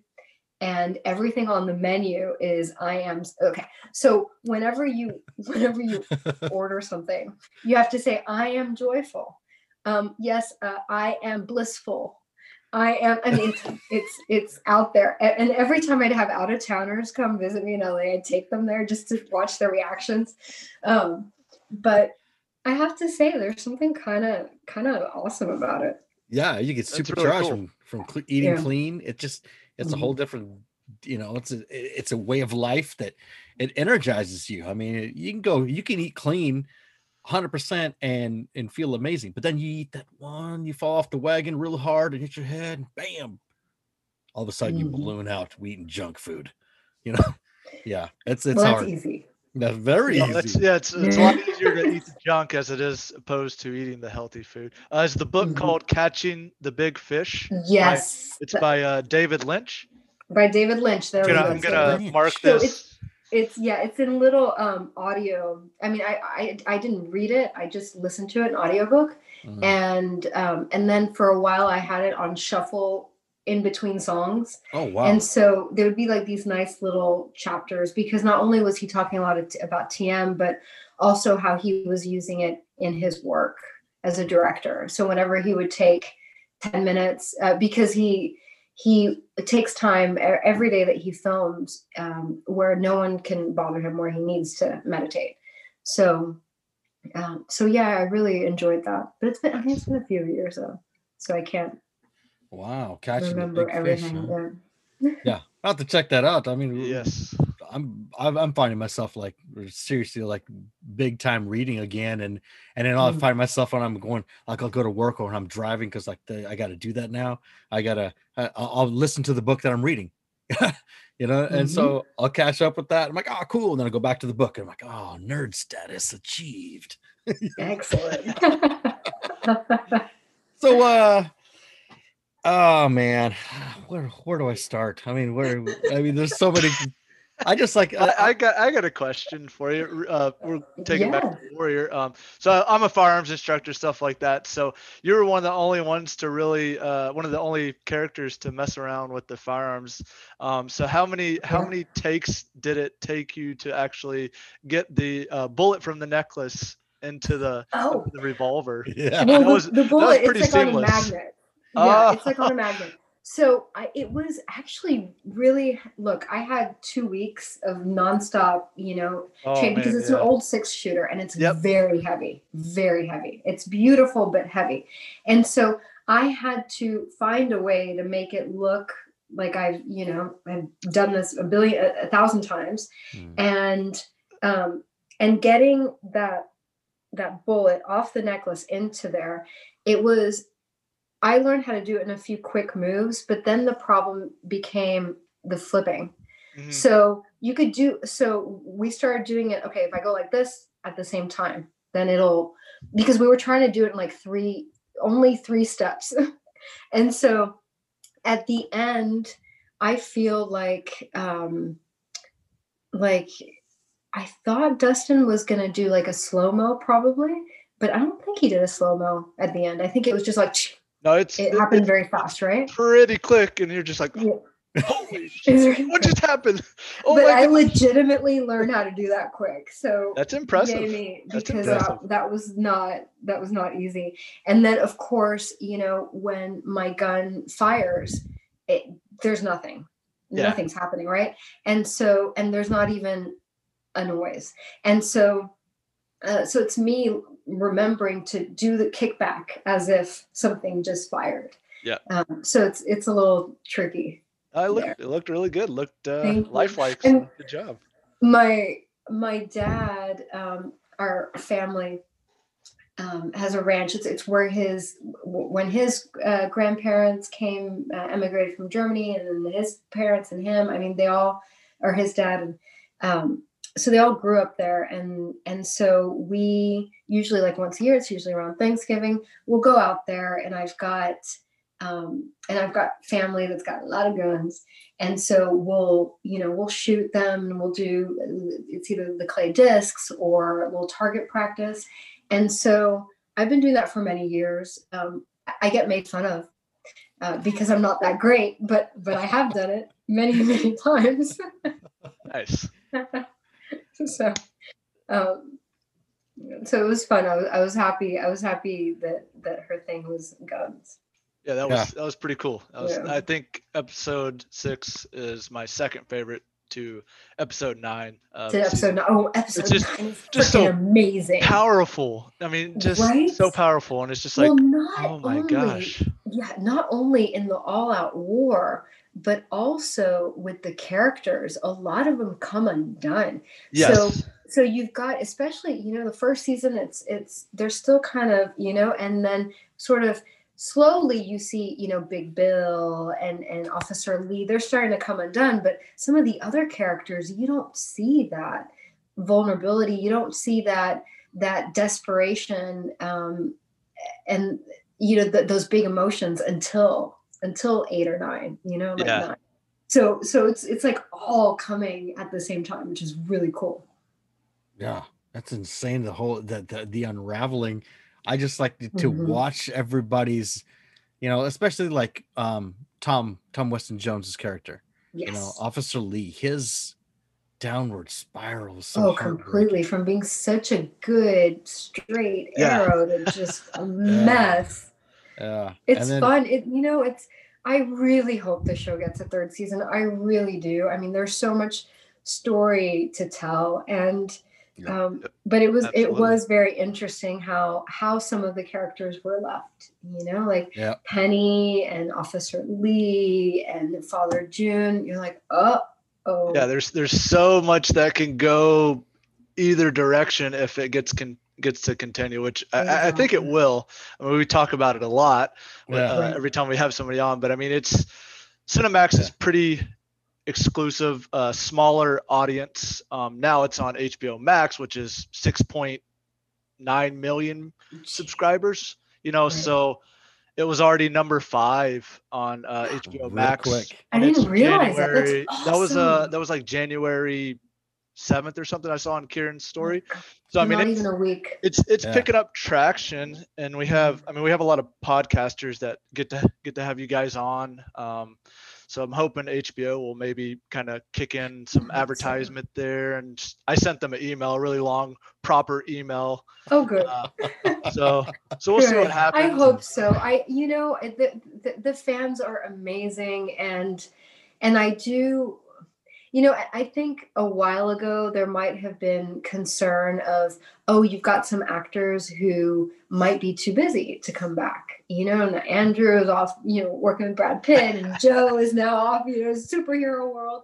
and everything on the menu is i am okay so whenever you whenever you order something you have to say i am joyful um yes uh, i am blissful I am. I mean, it's it's, it's out there, and every time I'd have out of towners come visit me in LA, I'd take them there just to watch their reactions. Um, but I have to say, there's something kind of kind of awesome about it. yeah, you get That's really supercharged cool. from from eating Yeah. clean. It just it's a Mhm. whole different. You know, it's a it's a way of life that it energizes you. I mean, you can go, you can eat clean. 100% and and feel amazing but then you eat that one you fall off the wagon real hard and hit your head and bam all of a sudden you Mhm. balloon out to eating junk food you know yeah it's it's well, hard easy. That's very No, easy that's, yeah, it's, it's a lot easier to eat the junk as it is opposed to eating the healthy food. Uh, is the book Mhm. called Catching the Big Fish? Yes, It's th- by uh, David Lynch. by David Lynch. There I'm we gonna, go. I'm So gonna Lynch. mark So this. it's- it's yeah, it's in little um audio. I mean, I I, I didn't read it. I just listened to it in audiobook. Mhm. And um and then for a while I had it on shuffle in between songs. oh wow. And so there would be like these nice little chapters because not only was he talking a lot t- about TM, but also how he was using it in his work as a director. So whenever he would take 10 minutes, uh, because he he takes time every day that he films um, where no one can bother him where he needs to meditate. So um, so yeah, I really enjoyed that. But it's been I think it's been a few years though, so I can't wow, catching the big fish. huh? yeah. Yeah, I'll have to check that out. I mean, Yes. I'm I'm I'm finding myself like seriously like big time reading again, and and then I'll Mhm. find myself when I'm going like I'll go to work or when I'm driving because like the, I got to do that now. I gotta I, I'll I'll listen to the book that I'm reading, you know, and Mhm. so I'll catch up with that. I'm like, oh, cool, and then I go back to the book, and I'm like, oh, nerd status achieved. Excellent. So uh oh man, where where do I start? I mean, where I mean there's so many I just like I, I got I got a question for you. Uh, we're taking back Yeah. to Warrior. Um, so I'm a firearms instructor, stuff like that. So you were one of the only ones to really, uh, one of the only characters to mess around with the firearms. Um, so how many how many takes did it take you to actually get the uh, bullet from the necklace into the oh, into the revolver? yeah. well, that the, was- the bullet, pretty it's like on a seamless. magnet. Yeah, Ah. it's like on a magnet. So I, it was actually really look. I had two weeks of nonstop, you know, Oh, because it's yeah. an old six shooter and it's Yep. very heavy, very heavy. It's beautiful but heavy, and so I had to find a way to make it look like I've, you know, I've done this a billion, a, a thousand times, Mm. and um, and getting that that bullet off the necklace into there it was i learned how to do it in a few quick moves but then the problem became the flipping. Mhm. so you could do so we started doing it okay if i go like this at the same time then it'll because we were trying to do it in like three only three steps. And so at the end i feel like um like i thought dustin was going to do like a slow mo probably but i don't think he did a slow mo at the end. I think it was just like No, it's it happened it's very fast right pretty quick, and you're just like, Yeah. Oh, holy shit, what just happened? Oh but my i God. legitimately learned how to do that quick so That's impressive. Jamie, That's because uh, impressive. that, that was not that was not easy. And then of course, you know, when my gun fires, it there's nothing. Yeah. Nothing's happening, right? And so and there's not even a noise. And so uh, so it's me remembering to do the kickback as if something just fired. Yeah. Um, so it's it's a little tricky. I looked, it looked really good. Looked uh, lifelike. And- good job. my my dad um our family um has a ranch it's, it's where his when his uh, grandparents came uh, emigrated from germany and then his parents and him i mean they all or his dad and um so they all grew up there and and so we usually like once a year it's usually around thanksgiving we'll go out there and i've got um and i've got family that's got a lot of guns and so we'll you know we'll shoot them and we'll do it's either the clay discs or a little target practice and so i've been doing that for many years um, I- i get made fun of uh, because i'm not that great but but i have done it many many times Nice. so um so it was fun I was, I was happy i was happy that that her thing was guns Yeah, that Yeah. was that was pretty cool. That was, Yeah. I think episode six is my second favorite to episode nine. of to episode nine. Oh, episode just- nine just so amazing. Powerful. I mean, just Right? so powerful, and it's just like, well, not oh my only, gosh. yeah, not only in the all-out war, but also with the characters. A lot of them come undone. Yes. So, So you've got, especially you know, the first season. It's it's they're still kind of you know, and then sort of slowly you see you know Big Bill and and Officer Lee. They're starting to come undone, but some of the other characters you don't see that vulnerability. You don't see that that desperation um, and you know th- those big emotions until until eight or nine. You know, like Yeah. nine. so so it's it's like all coming at the same time which is really cool Yeah, that's insane. The whole that the, the unraveling. I just like to, to Mhm. watch everybody's, you know, especially like um Tom Tom Weston Jones's character. yes You know, Officer Lee, his downward spiral. So oh completely from being such a good straight Yeah. arrow to just a mess Yeah, it's then, fun it you know it's i really hope the show gets a third season i really do i mean there's so much story to tell and Yeah. um but it was it was very interesting how how some of the characters were left you know like Yeah. penny and officer lee and father Jun you're like oh oh Yeah, there's there's so much that can go either direction if it gets con- gets to continue, which I- I, I think it will. I mean, we talk about it a lot Yeah. uh, every time we have somebody on, but I mean, it's Cinemax is pretty exclusive, uh, smaller audience. Um, now it's on HBO Max, which is 6.9 million subscribers. You know, Right. so it was already number five on uh, HBO real Max. quick. I didn't it's realize that. That's January- that was uh that was like January seventh or something I saw on Kieran's story. So I mean, not it's, even a week it's it's Yeah. picking up traction, and we have I mean we have a lot of podcasters that get to get to have you guys on. Um, so I'm hoping HBO will maybe kind of kick in some advertisement there, and just, I sent them an email, a really long, proper email. oh good Uh, so so we'll see what happens. I hope so. I, you know, the, the the fans are amazing, and and I do, you know, I, I think a while ago there might have been concern of, oh, you've got some actors who might be too busy to come back. You know, and Andrew is off, you know, working with Brad Pitt, and Joe is now off, you know, superhero world.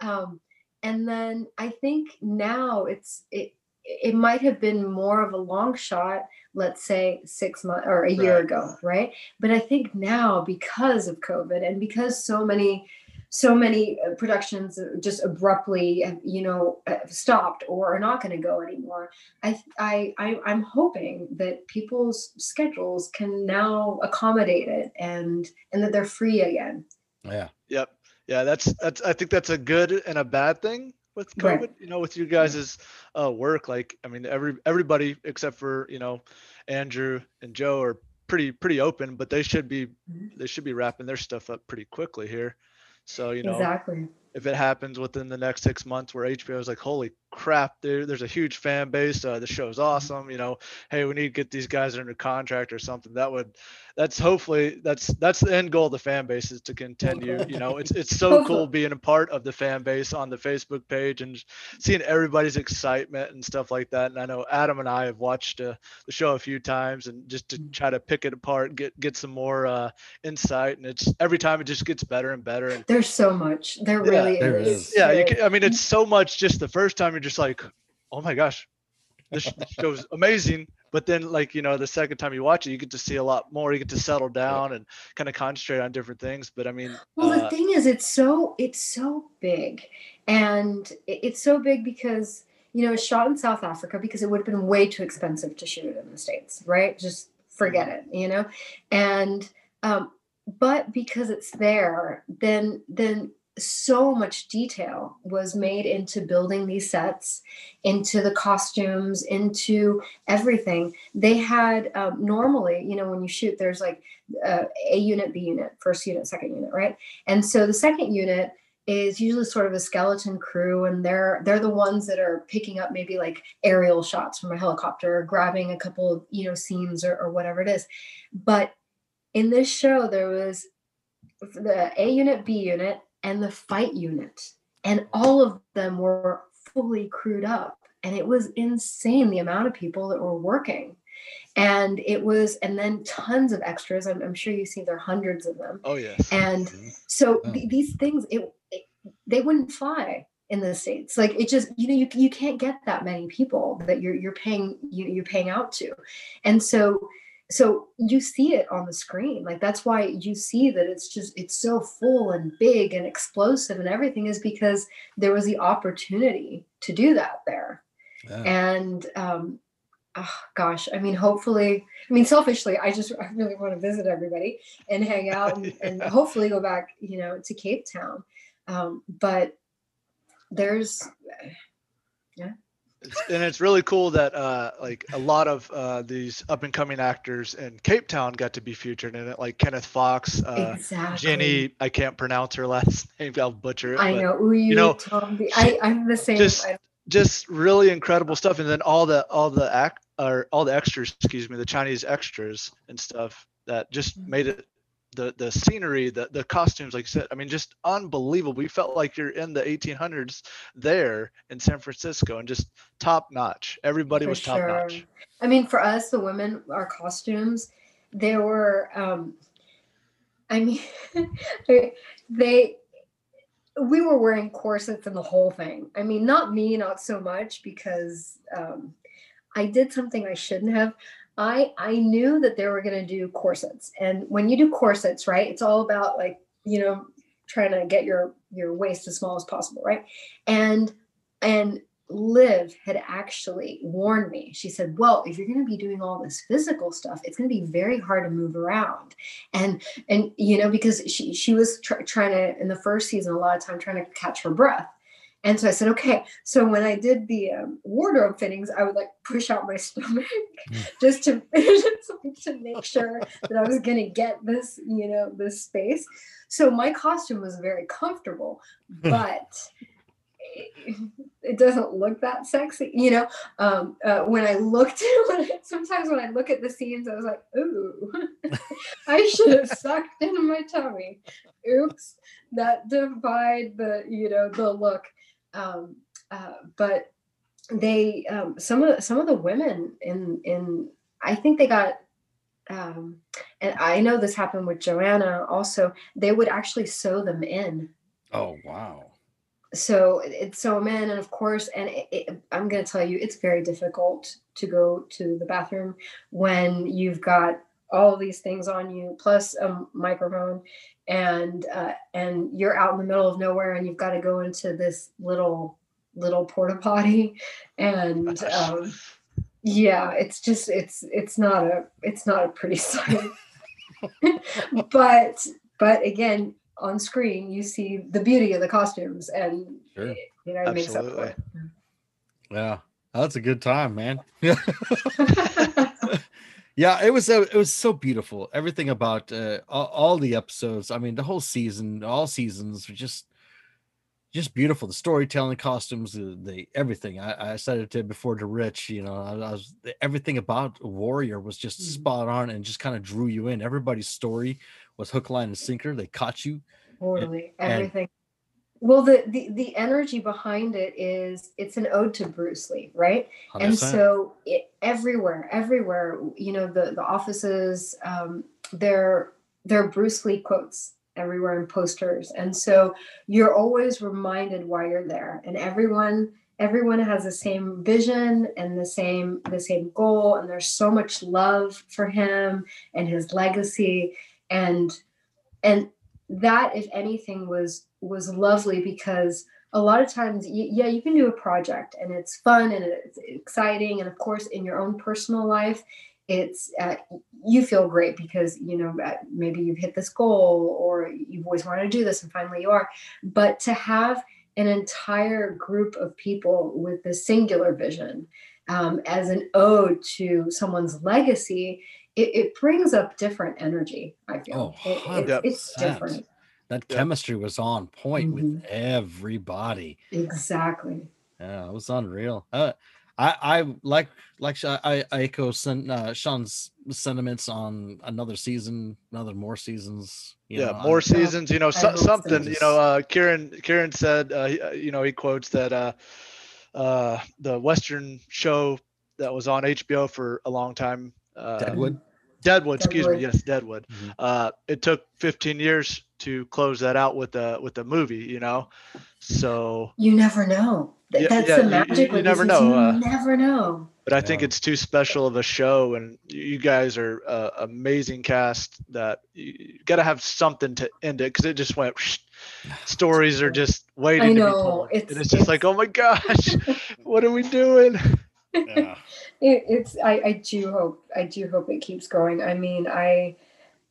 Um, and then I think now it's it it might have been more of a long shot let's say six months or a year Right. ago right but i think now because of covid and because so many so many uh, productions just abruptly you know stopped or are not going to go anymore I, I i i'm hoping that people's schedules can now accommodate it and and that they're free again Yeah. Yep. Yeah, that's that's I think that's a good and a bad thing with Right. COVID. You know, with you guys' uh, work. Like, I mean, every everybody except for you know Andrew and Joe are pretty pretty open, but they should be Mhm. they should be wrapping their stuff up pretty quickly here. So you know, exactly. if it happens within the next six months where HBO is like, holy crap, there, there's a huge fan base. Uh, the show's awesome. You know, hey, we need to get these guys under contract or something. That would, that's hopefully that's that's the end goal of the fan base is to continue. You know, it's it's so cool being a part of the fan base on the Facebook page and seeing everybody's excitement and stuff like that. And I know Adam and I have watched uh, the show a few times and just to try to pick it apart, get get some more uh, insight. And it's every time it just gets better and better. And there's so much there Yeah, really there is is. yeah, you can, I mean, it's so much. Just the first time, you're just like, oh my gosh, this, this show's amazing. But then, like you know, the second time you watch it, you get to see a lot more. You get to settle down and kind of concentrate on different things. But I mean, Well, the uh, thing is, it's so it's so big, and it's so big because you know it's shot in South Africa because it would have been way too expensive to shoot it in the states, right? Just forget it, you know. And um, but because it's there, then then so much detail was made into building these sets, into the costumes, into everything. They had um, normally, you know, when you shoot, there's like uh, A unit, B unit, first unit, second unit, right? And so the second unit is usually sort of a skeleton crew and they're they're the ones that are picking up maybe like aerial shots from a helicopter or grabbing a couple of you know scenes or, or whatever it is but in this show there was the a unit b unit and the fight unit and all of them were fully crewed up. And it was insane the amount of people that were working. And it was and then tons of extras. I'm, I'm sure you see there are hundreds of them. Oh yes, and Mhm. so Oh. th- these things it, it they wouldn't fly in the states. Like it just you know you, you can't get that many people that you're you're paying you, you're paying out to. And so so you see it on the screen like that's why you see that it's just it's so full and big and explosive and everything is because there was the opportunity to do that there. Yeah. and um oh, gosh i mean hopefully i mean selfishly i just i really want to visit everybody and hang out and, and hopefully go back you know to cape town. Um, but there's It's, and it's really cool that uh, like a lot of uh, these up and coming actors in Cape Town got to be featured in it, like Kenneth Fox, uh, exactly Jenny. I can't pronounce her last name. I'll butcher it. I but know. Uyu, know, Tombi. I, I'm the same. just- Just really incredible stuff, and then all the all the act or all the extras, excuse me, the Chinese extras and stuff that just Mhm. made it. The, the scenery, the, the costumes, like you said, I mean, just unbelievable. We felt like you're in the 1800s there in San Francisco and just top notch. Everybody For was top notch. sure. I mean, for us, the women, our costumes, they were. um I mean, they, they we were wearing corsets and the whole thing. I mean, not me, not so much because um, I did something I shouldn't have. I I knew that they were going to do corsets, and when you do corsets, right, it's all about like you know trying to get your your waist as small as possible, right? And and Liv had actually warned me. She said, "Well, if you're going to be doing all this physical stuff, it's going to be very hard to move around." And and you know because she she was tr- trying to in the first season a lot of time trying to catch her breath. And so I said, "Okay." So when I did the um, wardrobe fittings, I would like push out my stomach Mm. just to to make sure that I was going to get this, you know, this space. So my costume was very comfortable, but it, it doesn't look that sexy, you know. Um, uh, when I looked, when I, sometimes when I look at the scenes, I was like, "Ooh, I should have sucked into my tummy." Oops, that divide the, you know, the look. Um, uh, but they, um, some of the, some of the women in in, I think they got um, and I know this happened with Joanna also, they would actually sew them in. Oh wow. So it's sew them in, and of course, and it, it, I'm going to tell you, it's very difficult to go to the bathroom when you've got all these things on you, plus a microphone, and uh, and you're out in the middle of nowhere, and you've got to go into this little little porta potty, and um, yeah it's just it's it's not a it's not a pretty sight but but again on screen you see the beauty of the costumes and Sure. you know it makes up for Absolutely. Yeah. That's a good time, man. yeah, it was so it was so beautiful. Everything about uh, all, all the episodes. I mean, the whole season, all seasons were just just beautiful. The storytelling, costumes, the, the everything. I, I said it to before to Rich. You know, I, I was everything about Warrior was just Mhm. spot on and just kind of drew you in. Everybody's story was hook, line, and sinker. They caught you. totally and- everything well the, the the energy behind it is it's an ode to bruce lee right? And 100%. and so it, everywhere everywhere you know the the offices um they're they're bruce lee quotes everywhere in posters. And so you're always reminded why you're there. And everyone everyone has the same vision and the same the same goal. And there's so much love for him and his legacy. And and that if anything was was lovely because a lot of times y- yeah you can do a project and it's fun and it's exciting and of course in your own personal life it's uh, you feel great because you know uh, maybe you've hit this goal or you've always wanted to do this and finally you are. But to have an entire group of people with the singular vision um, as an ode to someone's legacy it, it brings up different energy i feel. Oh, It- it- it's different that Yeah. chemistry was on point with Mhm. everybody. exactly Yeah, it was unreal. Uh, I I like like I, I echo Sen, uh, Sean's sentiments on another season, another more seasons. you yeah, know, more I- seasons. You know, so, hope so. something. You know, uh, Kieran. Kieran said. Uh, uh, you know, he quotes that uh, uh, the Western show that was on HBO for a long time. Uh, Deadwood. Deadwood, excuse me. Yes, Deadwood. Mhm. Uh, it took 15 years to close that out with the with the movie. You know, so you never know Th- Yeah, that's yeah, the you- magic you with this never know, you uh, never know but I think it's too special of a show, and you guys are uh, amazing cast. That you got to have something to end it because it just went. stories are just waiting to be know, told, it's- and it's just it's- like, oh my gosh, what are we doing? Yeah. it, it's I, I do hope i do hope it keeps going i mean i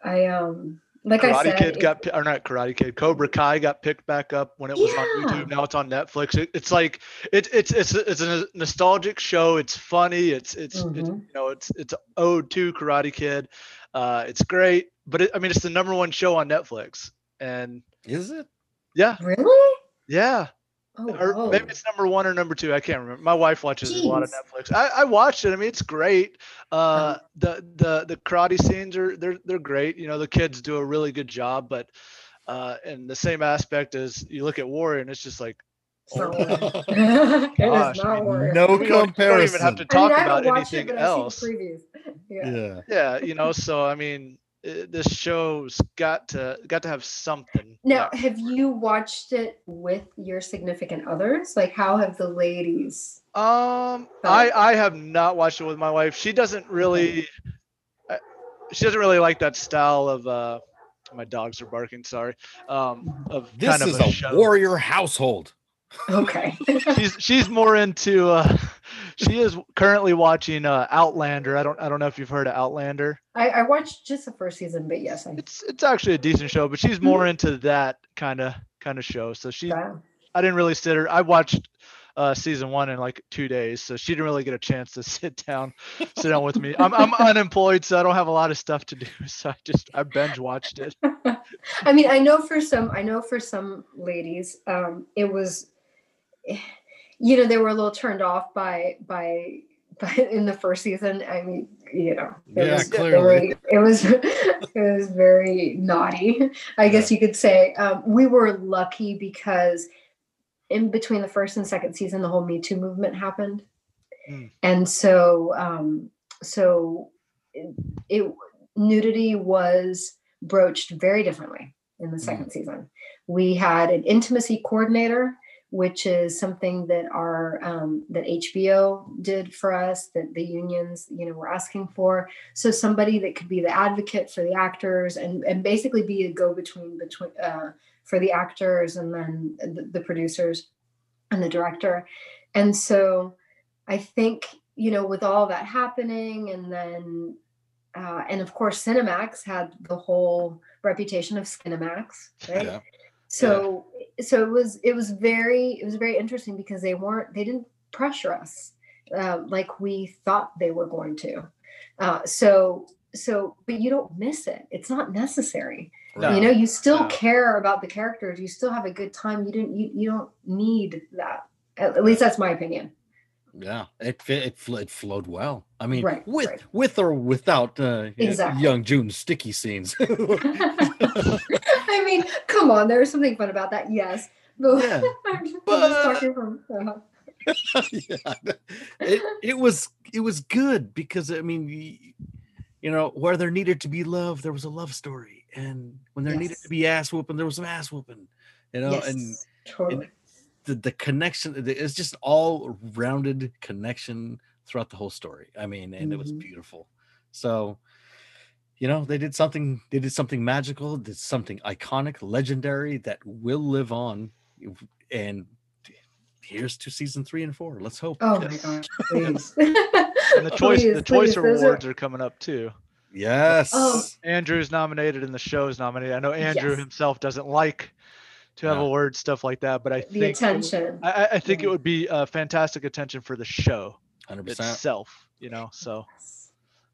i um like I Karate said, Kid it- got pi- or not Karate Kid. Cobra Kai got picked back up when it was on YouTube. Now it's on Netflix. It, it's like it, it's it's it's a nostalgic show. It's funny. It's it's, it's Mhm. you know it's it's ode to Karate Kid. Uh, it's great, but it, I mean it's the number one show on Netflix, and Is it? yeah, really. yeah, Oh, or whoa. maybe it's number one or number two. I can't remember. My wife watches a lot of Netflix. I, I watched it. I mean, it's great. Uh, Uh-huh. the the the karate scenes are they're they're great. You know, the kids do a really good job. But uh, in the same aspect as you look at Warrior, and it's just like oh, gosh, is not Warrior. No we don't, we don't even have to talk I haven't about watched it, anything else. Yeah. yeah. Yeah, you know. So I mean, this show's got to got to have something. Now, Yeah. have you watched it with your significant others? Like, how have the ladies? Um, I I have not watched it with my wife. She doesn't really, uh, she doesn't really like that style of. uh My dogs are barking. Sorry. Um, of This kind of is a, a warrior household. Okay. She's she's more into. uh She is currently watching uh Outlander. I don't I don't know if you've heard of Outlander. I, I watched just the first season, but yes, I It's it's actually a decent show, but she's more into that kind of kind of show. So she I didn't really sit her. I watched uh, season one in like two days, so she didn't really get a chance to sit down, sit down with me. I'm I'm unemployed, so I don't have a lot of stuff to do. So I just I binge watched it. I mean, I know for some, I know for some ladies, um, it was, you know, they were a little turned off by by by in the first season. I mean, you know, it Yeah, was clearly. very, it was it was very naughty. I guess you could say um, we were lucky because in between the first and second season, the whole Me Too movement happened, Mm. and so um, so it, it nudity was broached very differently in the second season. We had an intimacy coordinator, which is something that our um, that HBO did for us, that the unions, you know, were asking for. So somebody that could be the advocate for the actors and and basically be a go between between uh, for the actors and then the, the producers and the director. And so I think you know with all that happening and then uh, and of course cinemax had the whole reputation of cinemax right Yeah. so so it was it was very it was very interesting because they weren't they didn't pressure us uh, like we thought they were going to uh, so so but you don't miss it it's not necessary No. you know you still No. care about the characters you still have a good time you didn't you, you don't need that at, at least that's my opinion Yeah, it it, it flowed well. I mean, Right, with right. with or without uh, Exactly. Young Jun sticky scenes. I mean, come on, there's something fun about that, yes. But Yeah, I'm just but- talking from uh, yeah. It it was it was good because I mean, you know, where there needed to be love, there was a love story, and when there needed to be ass whooping, there was some ass whooping. You know, yes, and totally. the the connection it's just all rounded connection throughout the whole story i mean and it was Mhm. beautiful so you know they did something they did something magical did something iconic legendary that will live on and here's to season three and four let's hope Oh my Yes. gosh, please. And the choice the choice please, those are- awards are coming up too. Oh. yes Oh. Andrew's nominated and the show's nominated. I know Andrew Yes. himself doesn't like to have Yeah. awards stuff like that, but I the think it would- attention. I, I- I think it would be a fantastic attention for the show 100% itself. You know, so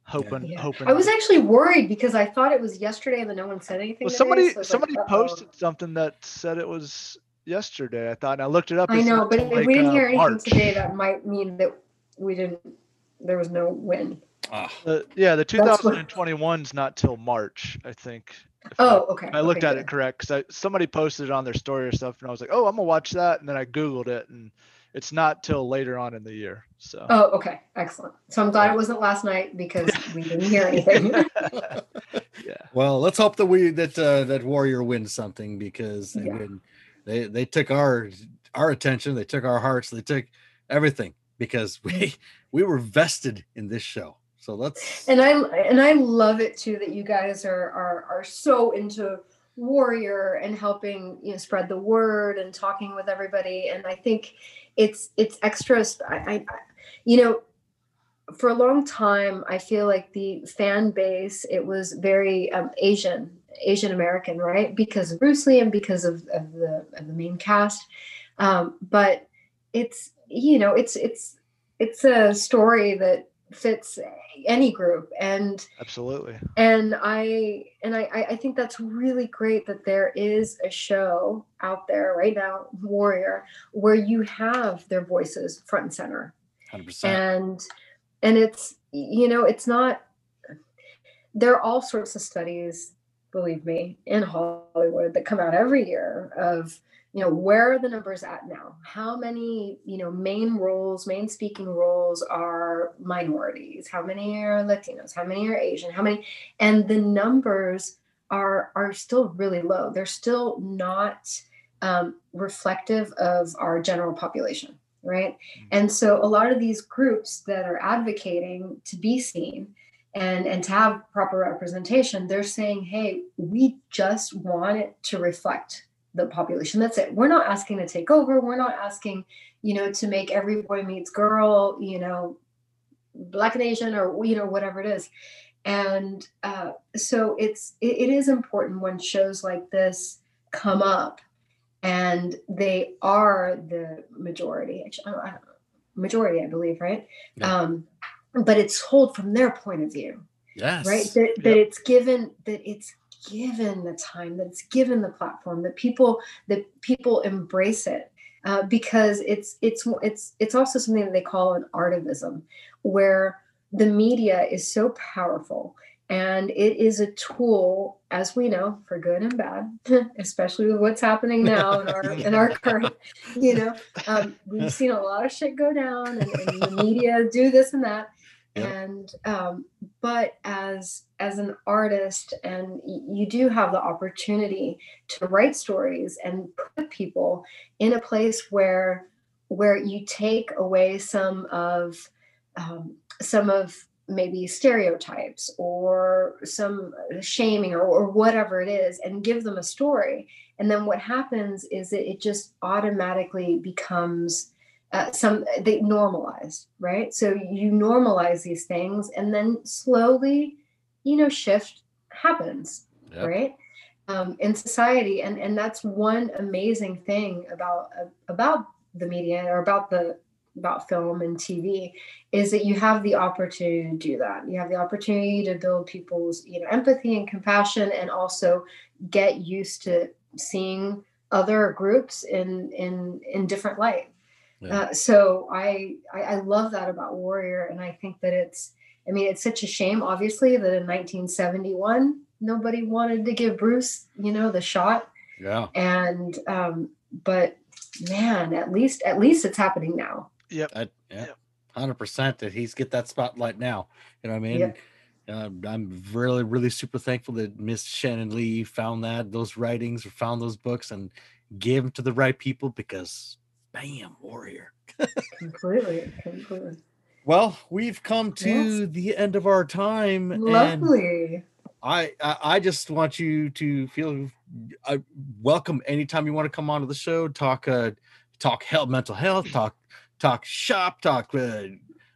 hoping Yeah. hoping. I was actually worried because I thought it was yesterday and then no one said anything. well, today, somebody so it's like, somebody posted something that said it was yesterday. I thought, and I looked it up. I know, but like, we didn't uh, hear anything March. today, that might mean that we didn't. There was no win. Ah, Uh, yeah, the That's what- 2021's not till March, I think. if Oh, I- okay. I looked okay, at good. it correct because somebody posted it on their story or stuff, and I was like, "Oh, I'm gonna watch that," and then I googled it, and it's not till later on in the year. So Oh, okay, excellent. So I'm glad it wasn't last night because we didn't hear anything. yeah, well let's hope that we that uh, that warrior wins something because Yeah. again, they they took our our attention they took our hearts they took everything because we we were vested in this show so let's and I and I love it too that you guys are are are so into warrior and helping you know spread the word and talking with everybody. And I think it's it's extra. I, I you know for a long time i feel like the fan base it was very um, asian Asian American, right? Because of Bruce Lee and because of, of the of the main cast. Um, but it's you know it's it's it's a story that fits any group and Absolutely. and i and I, I think that's really great that there is a show out there right now warrior where you have their voices front and center 100%. and and it's you know it's not there are all sorts of studies believe me in hollywood that come out every year of you know where are the numbers at now? How many you know main roles main speaking roles are minorities? How many are latinos? How many are asian? How many? And the numbers are are still really low. They're still not um, reflective of our general population right? And so a lot of these groups that are advocating to be seen and and to have proper representation they're saying hey we just want it to reflect the population. That's it. We're not asking to take over. We're not asking you know to make every boy meets girl you know black and asian or you know whatever it is. And uh, so it's it, it is important when shows like this come up and they are the majority actually, I don't, I don't, majority i believe right? Yeah. um but it's told from their point of view yes. right? That, that it's given that it's given the time that's given the platform that people that people embrace it uh, because it's it's it's it's also something that they call an artivism where the media is so powerful and it is a tool as we know for good and bad especially with what's happening now in our in our current you know um, we've seen a lot of shit go down and, and the media do this and that. And um, but as as an artist and you do have the opportunity to write stories and put people in a place where where you take away some of um, some of maybe stereotypes or some shaming or, or whatever it is and give them a story. And then what happens is that it just automatically becomes uh, some they normalize right? So you normalize these things and then slowly you know shift happens Yep. right? Um, in society and and that's one amazing thing about uh, about the media or about the about film and tv is that you have the opportunity to do that. You have the opportunity to build people's you know empathy and compassion and also get used to seeing other groups in in in different light Yeah. uh, so I, I I love that about Warrior, and I think that it's I mean it's such a shame, obviously, that in 1971 nobody wanted to give Bruce you know the shot, Yeah. and um, but man, at least at least it's happening now. Yep. I, yeah. Hundred percent that he's get that spotlight now. You know what I mean? Yep. Uh, I'm really, really super thankful that Miss Shannon Lee found that those writings or found those books and gave them to the right people because, bam, warrior. Completely, completely Well, we've come to the end of our time, and lovely. I, I I just want you to feel uh, welcome anytime you want to come onto the show. Talk uh, talk health, mental health, talk talk shop, talk uh,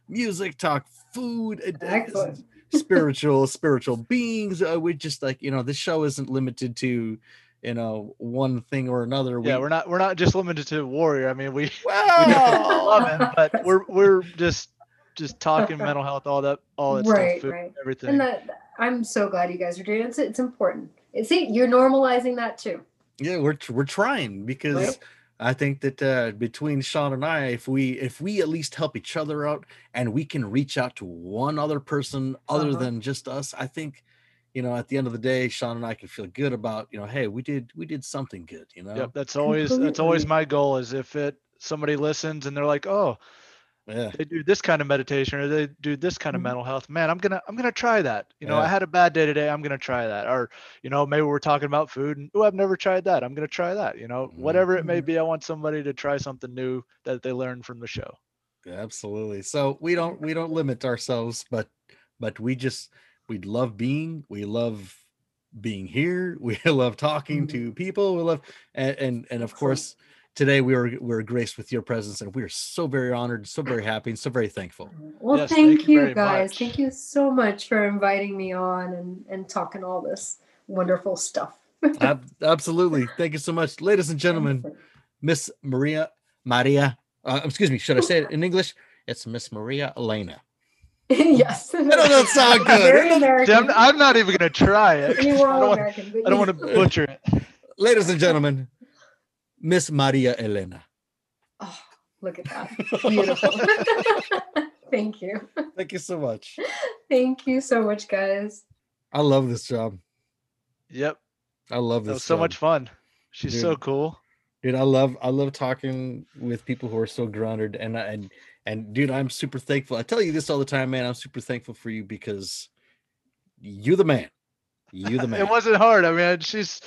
music, talk food, uh, Excellent. spiritual spiritual beings. Uh, we just like you know this show isn't limited to you know one thing or another. Yeah, we, we're not we're not just limited to warrior. I mean, we well, love him, but we're we're just just talking mental health, all that, all that Right, stuff, food, right. everything. And that I'm so glad you guys are doing it. It's, it's important. See, you're normalizing that too. yeah we're we're trying because Right. i think that uh between sean and i if we if we at least help each other out and we can reach out to one other person other Uh-huh. than just us i think you know at the end of the day sean and i can feel good about you know hey we did we did something good you know Yep, that's always that's always my goal. Is if it somebody listens and they're like, oh, yeah they do this kind of meditation or they do this kind of Mhm. mental health man i'm gonna i'm gonna try that you know i had a bad day today i'm gonna try that or you know maybe we're talking about food and oh i've never tried that i'm gonna try that you know whatever it may Mhm. be i want somebody to try something new that they learned from the show absolutely so we don't we don't limit ourselves but but we just we love being we love being here we love talking Mhm. to people we love and and, and of course today we were we were graced with your presence and we are so very honored so very happy and so very thankful Well, Yes, thank, thank you you guys. much. Thank you so much for inviting me on and, and talking all this wonderful stuff. Ab- absolutely. Thank you so much, ladies and gentlemen. Miss Maria Maria. Uh, excuse me. Should I say it in English? It's Miss Maria Elena. yes. That doesn't sound good. Very See, American. I'm, I'm not even gonna try it. I mean, I all don't, want, American. but I don't want to butcher it. Ladies and gentlemen, Miss Maria Elena. Oh, look at that. Beautiful. Thank you. Thank you so much. Thank you so much, guys. I love this job. Yep, I love that this. was so job. much fun. She's so cool. dude. I love I love talking with people who are so grounded, and I- and and dude, I'm super thankful. I tell you this all the time, man. I'm super thankful for you because you're the man. You the man. It wasn't hard. I mean, she's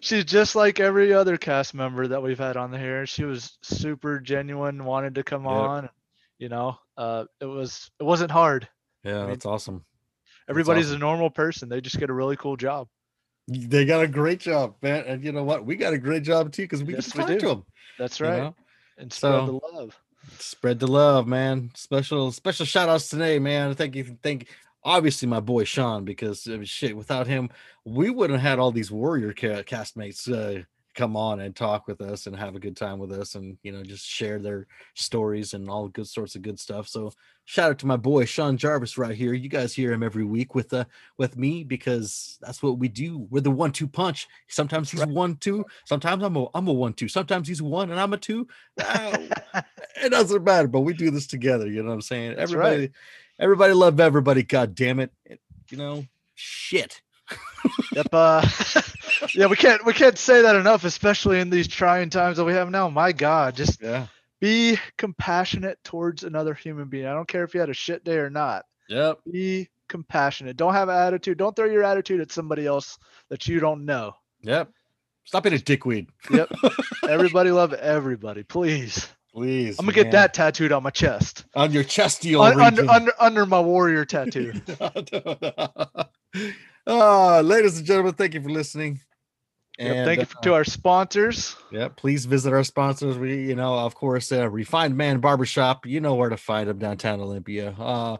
she's just like every other cast member that we've had on the here. She was super genuine, wanted to come Yep. on. You know, uh, it was it wasn't hard. yeah, mean, that's awesome. Everybody's awesome. a normal person. They just get a really cool job. They got a great job, man. And you know what? We got a great job too because we Yes, can talk to them. That's you right. know? And spread the love. Spread the love, man. Special special shout outs today, man. Thank you. Thank obviously my boy Sean because shit, without him, we wouldn't have had all these warrior ca- castmates uh, come on and talk with us and have a good time with us and you know just share their stories and all good sorts of good stuff. So shout out to my boy Sean Jarvis right here. You guys hear him every week with uh with me because that's what we do. We're the one two punch. Sometimes he's one two. Sometimes I'm a I'm a one two. Sometimes he's one and I'm a two. It doesn't matter, but we do this together. You know what I'm saying? That's right. everybody, everybody love everybody. God damn it! It- You know, shit. Yep. Uh, yeah, we can't we can't say that enough, especially in these trying times that we have now. My God, just Yeah. be compassionate towards another human being. I don't care if you had a shit day or not. Yep. Be compassionate. Don't have an attitude. Don't throw your attitude at somebody else that you don't know. Yep. Stop being a dickweed, Yep. everybody love everybody, please. please. I'm gonna get that tattooed on my chest, on your chestial Un- under under under my warrior tattoo. Ah, ladies and gentlemen, thank you for listening. Yep, thank you uh, to our sponsors. Yeah, please visit our sponsors. We, you know, of course, uh, Refined Man Barbershop. You know where to find them downtown Olympia. Uh,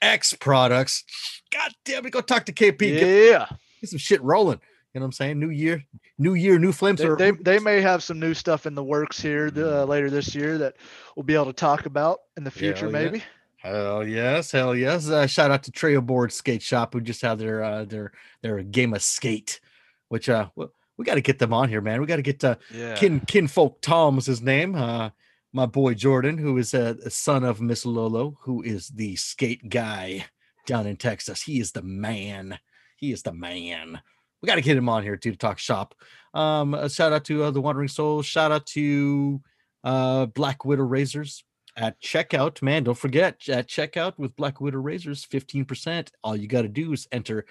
X Products. God damn it, go talk to KP. Yeah, get some shit rolling. You know what I'm saying? New year, new year, new flames. they, are they, they may have some new stuff in the works here uh, later this year that we'll be able to talk about in the future, Hell yeah. maybe. Hell yes, hell yes. Uh, shout out to Trail Board Skate Shop who just had their uh, their their game of skate, which uh we, got to get them on here, man. We got to get uh, Yeah. Kin Kinfolk Tom is his name. Uh, my boy Jordan, who is uh, a son of Miss Lolo, who is the skate guy down in Texas. He is the man. He is the man. We got to get him on here too to talk shop. Um, a shout out to uh, the Wandering Souls. Shout out to uh, Black Widow Razors at checkout. Man, don't forget at checkout with Black Widow Razors, 15%. All you got to do is enter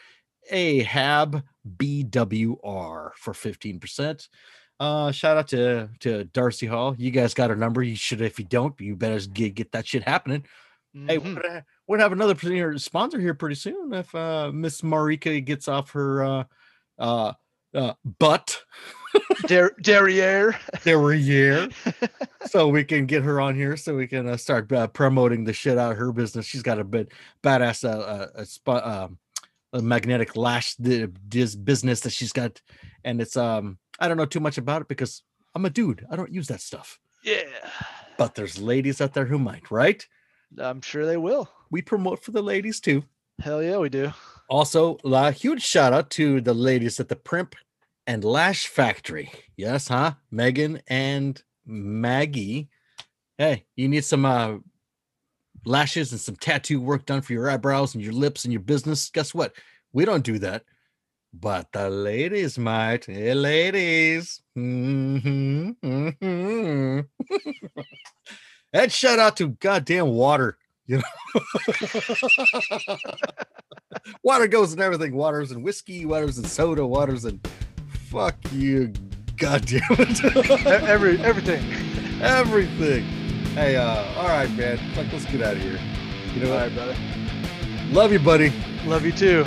AHAB BWR for 15%. Uh, shout out to to Darcy Hall. You guys got her number. You should, if you don't, you better get get that shit happening. Hey, Mhm. we're gonna have another sponsor here pretty soon. If uh Miss Marika gets off her uh uh uh butt Der- derriere. derriere, so we can get her on here, so we can uh, start uh, promoting the shit out of her business. She's got a bit badass uh, uh, a, sp- um, a magnetic lash di- dis business that she's got, and it's um I don't know too much about it because I'm a dude. I don't use that stuff. Yeah. But there's ladies out there who might, right? I'm sure they will. We promote for the ladies too. Hell yeah, we do. Also, a huge shout out to the ladies at the Primp and Lash Factory. Yes, huh? Megan and Maggie. Hey, you need some uh, lashes and some tattoo work done for your eyebrows and your lips and your business. Guess what? We don't do that. But the ladies might. Hey, ladies. hmm hmm and shout out to goddamn water. You know, water goes in everything. Waters and whiskey, waters and soda, waters and fuck you, goddamn it, Every everything. everything. Hey, uh, all right, man. Fuck, let's get out of here. You know All what? right, brother. Love you, buddy. Love you too.